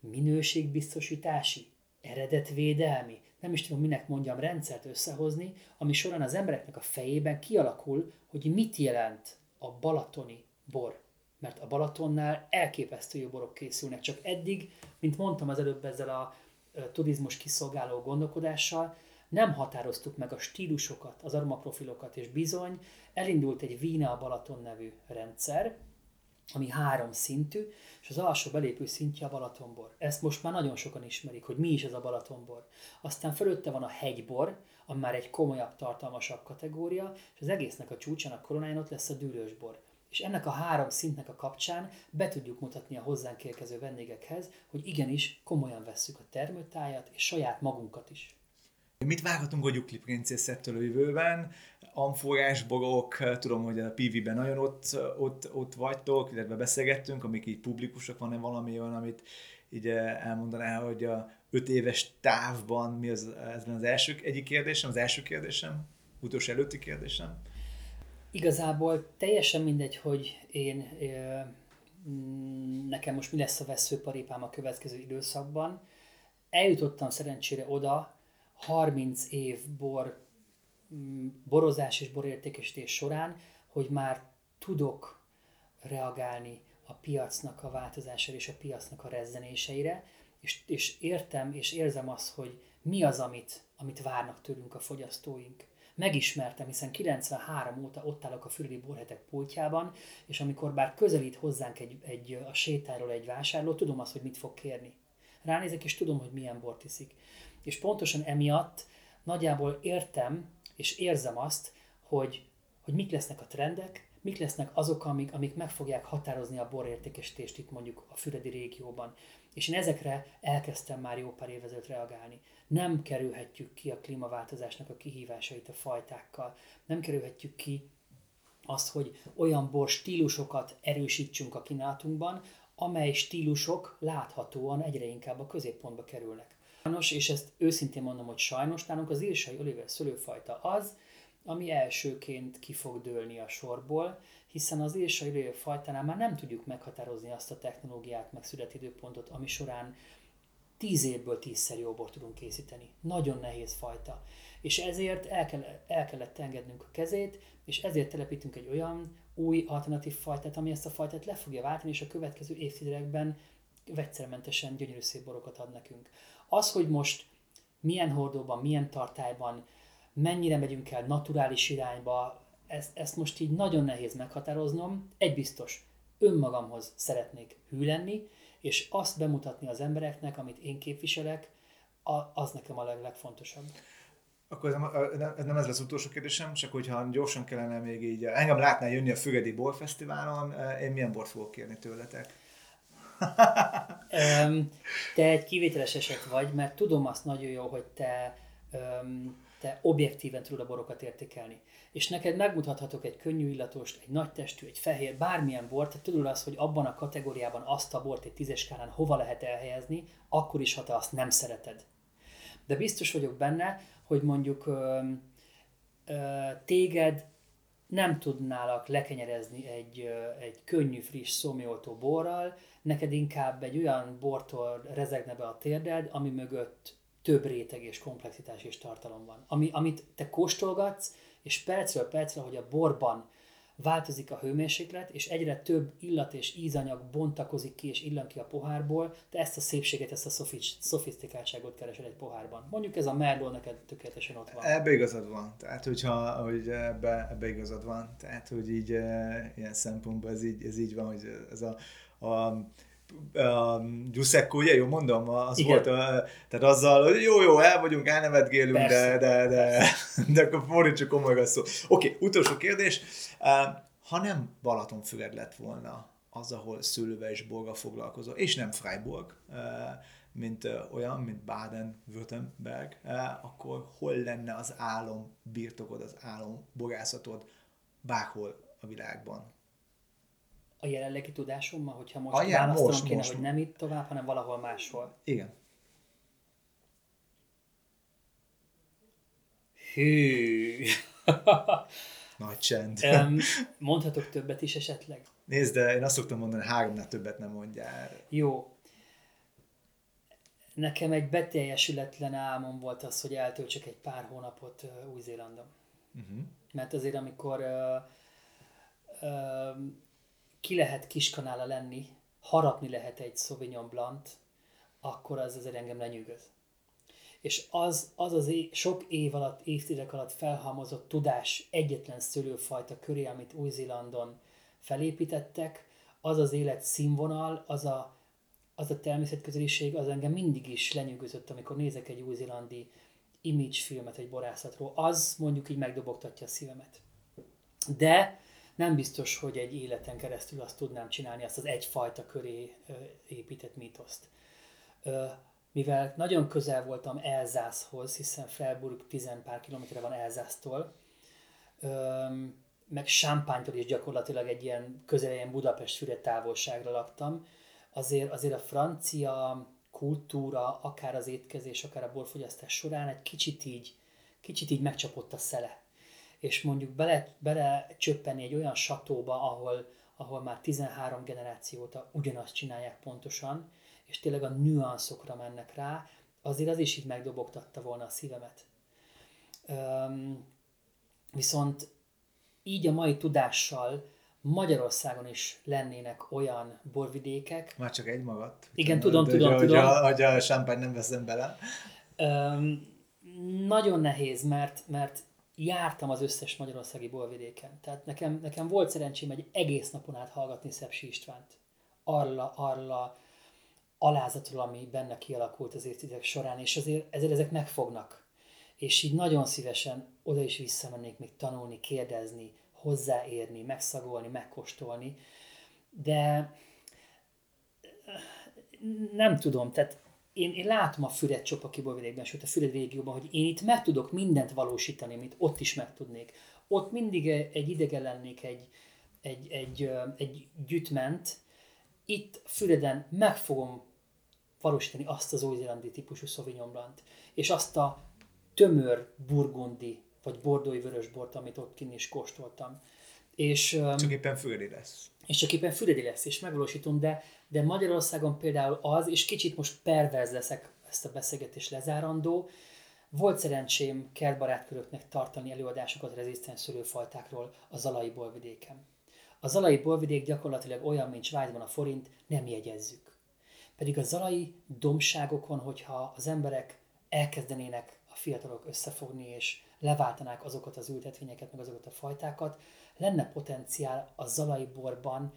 Speaker 2: minőségbiztosítási, eredetvédelmi, nem is tudom minek mondjam, rendszert összehozni, ami során az embereknek a fejében kialakul, hogy mit jelent a balatoni bor. Mert a Balatonnál elképesztő jó borok készülnek, csak eddig, mint mondtam az előbb ezzel a turizmus kiszolgáló gondolkodással, nem határoztuk meg a stílusokat, az aromaprofilokat, és bizony elindult egy Vína a Balaton nevű rendszer, ami három szintű, és az alsó belépő szintje a Balatonbor. Ezt most már nagyon sokan ismerik, hogy mi is ez a Balatonbor. Aztán fölötte van a hegybor, ami már egy komolyabb, tartalmasabb kategória, és az egésznek a csúcsán, a koronáján ott lesz a dűlősbor. És ennek a három szintnek a kapcsán be tudjuk mutatni a hozzánk érkező vendégekhez, hogy igenis komolyan vesszük a termőtájat és saját magunkat is.
Speaker 3: Mit várhatunk a Gyukli princészettől a jövőben? Amforás borok, tudom, hogy a PV-ben nagyon ott, ott, ott vagytok, illetve beszélgettünk, amik így publikusak, van-e valami olyan, amit így elmondaná, hogy a öt éves távban mi az, ez az első egyik kérdésem, az első kérdésem, utolsó előtti kérdésem?
Speaker 2: Igazából teljesen mindegy, hogy én, nekem most mi lesz a veszőparipám a következő időszakban. Eljutottam szerencsére oda, 30 év bor, mm, borozás és borértékesítés során, hogy már tudok reagálni a piacnak a változására és a piacnak a rezzenéseire, és, és értem és érzem azt, hogy mi az, amit, amit várnak tőlünk a fogyasztóink. Megismertem, hiszen 93 óta ott állok a füredi borhetek pultjában, és amikor bár közelít hozzánk egy, egy, a sétáról egy vásárló, tudom azt, hogy mit fog kérni. Ránézek, és tudom, hogy milyen bort iszik. És pontosan emiatt nagyjából értem és érzem azt, hogy, hogy mik lesznek a trendek, mik lesznek azok, amik, amik meg fogják határozni a borértékesítést itt mondjuk a Füredi régióban. És én ezekre elkezdtem már jó pár évezőt reagálni. Nem kerülhetjük ki a klímaváltozásnak a kihívásait a fajtákkal. Nem kerülhetjük ki azt, hogy olyan bor stílusokat erősítsünk a kínálatunkban, amely stílusok láthatóan egyre inkább a középpontba kerülnek. Sajnos, és ezt őszintén mondom, hogy sajnos nálunk az írsai oliver szőlőfajta az, ami elsőként ki fog dőlni a sorból, hiszen az írsai oliver fajtánál már nem tudjuk meghatározni azt a technológiát, meg születidőpontot, ami során tíz évből tízszer jó bort tudunk készíteni. Nagyon nehéz fajta. És ezért el, kell, el kellett engednünk a kezét, és ezért telepítünk egy olyan új alternatív fajtát, ami ezt a fajtát le fogja váltani, és a következő évtizedekben vegyszermentesen gyönyörű szép borokat ad nekünk. Az, hogy most milyen hordóban, milyen tartályban, mennyire megyünk el naturális irányba, ezt, ezt most így nagyon nehéz meghatároznom. Egy biztos, önmagamhoz szeretnék hű lenni, és azt bemutatni az embereknek, amit én képviselek, az nekem a leg, legfontosabb.
Speaker 3: Akkor ez nem, ez nem ez az utolsó kérdésem, csak hogyha gyorsan kellene még így, engem látnál jönni a Fügedi Borfesztiválon, én milyen bort fogok kérni tőletek?
Speaker 2: te egy kivételes eset vagy, mert tudom azt nagyon jó, hogy te, te objektíven tudod a borokat értékelni. És neked megmutathatok egy könnyű illatost, egy nagy testű, egy fehér, bármilyen bort, te tudod azt, hogy abban a kategóriában azt a bort egy tízes skálán hova lehet elhelyezni, akkor is, ha te azt nem szereted. De biztos vagyok benne, hogy mondjuk ö, ö, téged nem tudnálak lekenyerezni egy, egy könnyű, friss, szomjoltó borral, neked inkább egy olyan bortól rezegne be a térded, ami mögött több réteg és komplexitás és tartalom van. Ami, amit te kóstolgatsz, és percről percre, hogy a borban változik a hőmérséklet, és egyre több illat és ízanyag bontakozik ki és illan ki a pohárból, te ezt a szépséget, ezt a szofisztikáltságot keresel egy pohárban. Mondjuk ez a Merlot neked tökéletesen ott van.
Speaker 3: Ebbe igazad van. Tehát, hogyha hogy ebbe, ebbe igazad van. Tehát, hogy így e, ilyen szempontból ez így, ez így van, hogy ez a, a a Giuseppe, ugye, jó mondom, az Igen. volt, a, tehát azzal, hogy jó, jó, el vagyunk, elnevetgélünk, de, de, de, de akkor fordítsuk komoly szó. Oké, okay, utolsó kérdés. Ha nem Balatonfüred lett volna az, ahol szőlővel és borga foglalkozol, és nem Freiburg, mint olyan, mint Baden-Württemberg, akkor hol lenne az álom birtokod, az álom bogászatod bárhol a világban?
Speaker 2: A jelenlegi tudásommal, hogyha most Aján, választanom most, kéne, most. hogy nem itt tovább, hanem valahol máshol.
Speaker 3: Igen.
Speaker 2: Hű.
Speaker 3: Nagy csend.
Speaker 2: mondhatok többet is esetleg?
Speaker 3: Nézd, de én azt szoktam mondani, háromnál többet nem mondjál.
Speaker 2: Jó. Nekem egy beteljesületlen álmom volt az, hogy eltöltsek egy pár hónapot Új-Zélandon. Uh-huh. Mert azért, amikor uh, uh, ki lehet kiskanála lenni, harapni lehet egy Sauvignon Blanc, akkor az azért engem lenyűgöz. És az az, az é, sok év alatt, évtizedek alatt felhalmozott tudás egyetlen szőlőfajta köré, amit Új-Zélandon felépítettek, az az élet színvonal, az a, az a természetközeliség, az engem mindig is lenyűgözött, amikor nézek egy új-zélandi image filmet egy borászatról. Az mondjuk így megdobogtatja a szívemet. De nem biztos, hogy egy életen keresztül azt tudnám csinálni, azt az egyfajta köré épített mítoszt. Mivel nagyon közel voltam Elzászhoz, hiszen Freiburg 10 pár kilométerre van Elzásztól, meg Sámpánytól is gyakorlatilag egy ilyen közeljen Budapest füre távolságra laktam, azért, azért a francia kultúra, akár az étkezés, akár a borfogyasztás során egy kicsit így, kicsit így megcsapott a szele és mondjuk bele, bele csöppenni egy olyan satóba, ahol, ahol már 13 generációta ugyanazt csinálják pontosan, és tényleg a nüanszokra mennek rá, azért az is így megdobogtatta volna a szívemet. Üm, viszont így a mai tudással Magyarországon is lennének olyan borvidékek.
Speaker 3: Már csak egy magadt.
Speaker 2: Igen, tudom, tudom,
Speaker 3: hogy,
Speaker 2: tudom.
Speaker 3: Hogy a, hogy a champagne nem veszem bele.
Speaker 2: Üm, nagyon nehéz, mert, mert jártam az összes magyarországi bolvidéken. Tehát nekem, nekem volt szerencsém egy egész napon át hallgatni Szepsi Istvánt. Arra, arra alázatról, ami benne kialakult az évtizedek során, és azért ezért ezek megfognak. És így nagyon szívesen oda is visszamennék még tanulni, kérdezni, hozzáérni, megszagolni, megkóstolni, de nem tudom, tehát én, én látom a Füred csopaki borvidékben, sőt a Füred régióban, hogy én itt meg tudok mindent valósítani, amit ott is meg tudnék. Ott mindig egy idegen lennék egy, egy, egy, egy gyütment, itt Füreden meg fogom valósítani azt az új-zélandi típusú Sauvignon Blanc, és azt a tömör burgundi, vagy bordói vörösbort, amit ott kinn is kóstoltam. És,
Speaker 3: csak éppen füredi lesz.
Speaker 2: És csak éppen füredi lesz, és megvalósítom, de, de Magyarországon például az, és kicsit most perverz leszek ezt a beszélgetést lezárandó, volt szerencsém kertbarátköröknek tartani előadásokat rezisztens szőlőfajtákról a Zalai borvidéken. A Zalai borvidék gyakorlatilag olyan, mint Svájcban a forint, nem jegyezzük. Pedig a zalai domságokon, hogyha az emberek elkezdenének a fiatalok összefogni és leváltanák azokat az ültetvényeket, meg azokat a fajtákat, lenne potenciál a zalai borban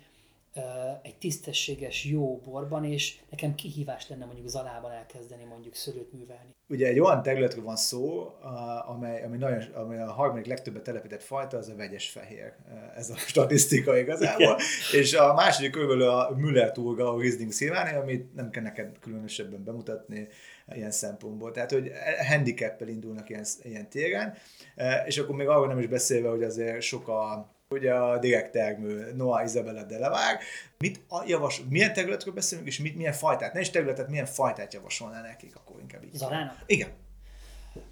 Speaker 2: egy tisztességes, jó borban, és nekem kihívás lenne mondjuk Zalában elkezdeni mondjuk szőlőt művelni.
Speaker 3: Ugye egy olyan területről van szó, amely, ami, nagyon, amely a harmadik legtöbbet telepített fajta, az a vegyes fehér. Ez a statisztika igazából. Igen. És a második körülbelül a Müller Turga, a Riesling Szilváni, amit nem kell neked különösebben bemutatni ilyen szempontból. Tehát, hogy handicappel indulnak ilyen, ilyen téren, és akkor még arról nem is beszélve, hogy azért sok a ugye a direkt termő Noah Isabella Delavág. Mit a javas, milyen területről beszélünk, és mit, milyen fajtát, ne is területet, milyen fajtát javasolnál nekik, akkor inkább így.
Speaker 2: Zarának?
Speaker 3: Igen.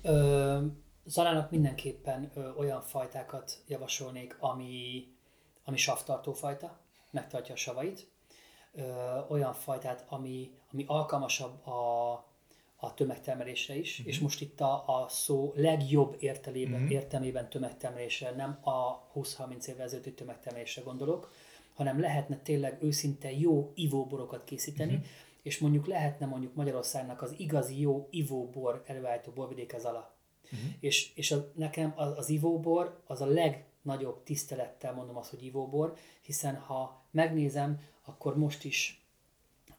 Speaker 2: Ö, Zarának mindenképpen ö, olyan fajtákat javasolnék, ami, ami savtartó fajta, megtartja a savait, ö, olyan fajtát, ami, ami alkalmasabb a a tömegtermelésre is, uh-huh. és most itt a, a szó legjobb értelében, uh-huh. értelmében tömegtermelésre, nem a 20-30 évvel ezelőtti tömegtermelésre gondolok, hanem lehetne tényleg őszinte jó ivóborokat készíteni, uh-huh. és mondjuk lehetne mondjuk Magyarországnak az igazi jó ivóbor előállító borvidék az ala. Uh-huh. És, és a, nekem az, az ivóbor az a legnagyobb tisztelettel mondom azt, hogy ivóbor, hiszen ha megnézem, akkor most is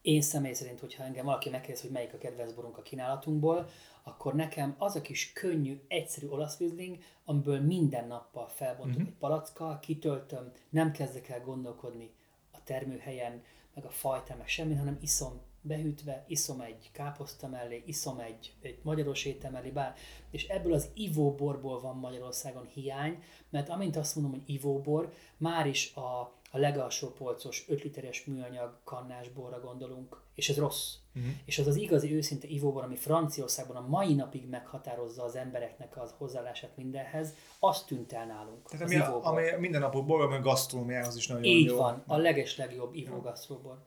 Speaker 2: én személy szerint, hogyha engem valaki megkérdez, hogy melyik a kedvenc borunk a kínálatunkból, akkor nekem az a kis könnyű, egyszerű olasz vizling, amiből minden nappal felbontok uh-huh. egy palackkal, kitöltöm, nem kezdek el gondolkodni a termőhelyen, meg a fajtán, meg semmi, hanem iszom behűtve, iszom egy káposzta mellé, iszom egy, egy magyaros étel mellé, bár, és ebből az ivóborból van Magyarországon hiány, mert amint azt mondom, hogy ivóbor, már is a a legalsó polcos 5 literes műanyag kannás borra gondolunk, és ez rossz. Uh-huh. És az az igazi őszinte ivóbor, ami Franciaországban a mai napig meghatározza az embereknek az hozzáállását mindenhez, azt tűnt el nálunk.
Speaker 3: Tehát ami, a, ami minden napok bor, ami gasztronómiához is nagyon
Speaker 2: Így
Speaker 3: jó.
Speaker 2: van, a leges legjobb ivógasztróbor.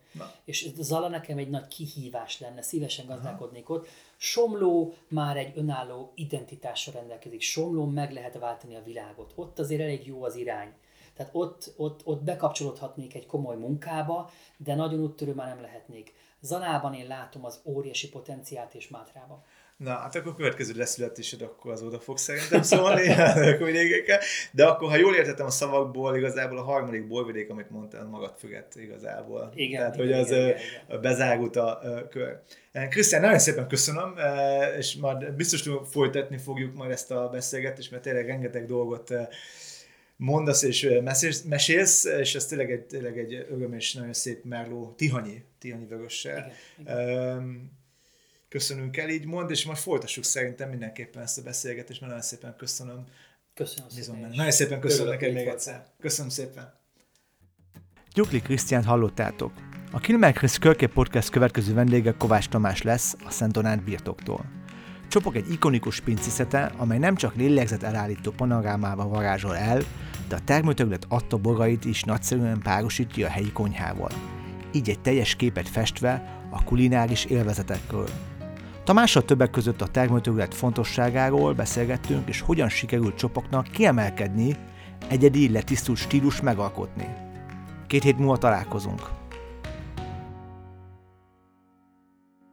Speaker 2: És Zala nekem egy nagy kihívás lenne, szívesen gazdálkodnék ott. Somló már egy önálló identitással rendelkezik. Somló meg lehet váltani a világot. Ott azért elég jó az irány. Tehát ott, ott, ott bekapcsolódhatnék egy komoly munkába, de nagyon úttörő már nem lehetnék. Zanában én látom az óriási potenciált és Mátrában.
Speaker 3: Na, hát akkor a következő leszületésed, akkor az oda fog szerintem szólni De akkor, ha jól értettem a szavakból, igazából a harmadik borvidék, amit mondtál, magad függet igazából.
Speaker 2: Igen,
Speaker 3: Tehát,
Speaker 2: igen,
Speaker 3: hogy az igen, bezárult a kör. Krisztián, nagyon szépen köszönöm, és majd biztos folytatni fogjuk majd ezt a beszélgetést, mert tényleg rengeteg dolgot mondasz és mesélsz, mesélsz és ez tényleg egy, tényleg egy öröm és nagyon szép merló Tihanyi, Tihanyi vörössel. Köszönünk el, így mond, és majd folytassuk szerintem mindenképpen ezt a beszélgetést, mert nagyon szépen köszönöm.
Speaker 2: Köszönöm szépen.
Speaker 3: Nagyon szépen köszönöm neked még egyszer. Köszönöm szépen.
Speaker 1: Gyukli Krisztiánt hallottátok. A Kilmer Chris Körké Podcast következő vendége Kovács Tamás lesz a Szent Donát birtoktól. Csopok egy ikonikus pinciszete, amely nem csak lélegzet elállító panorámával varázsol el, de a termőterület adta bogait is nagyszerűen párosítja a helyi konyhával. Így egy teljes képet festve a kulináris élvezetekről. Tamással többek között a termőterület fontosságáról beszélgettünk, és hogyan sikerült csopoknak kiemelkedni, egyedi letisztult stílus megalkotni. Két hét múlva találkozunk.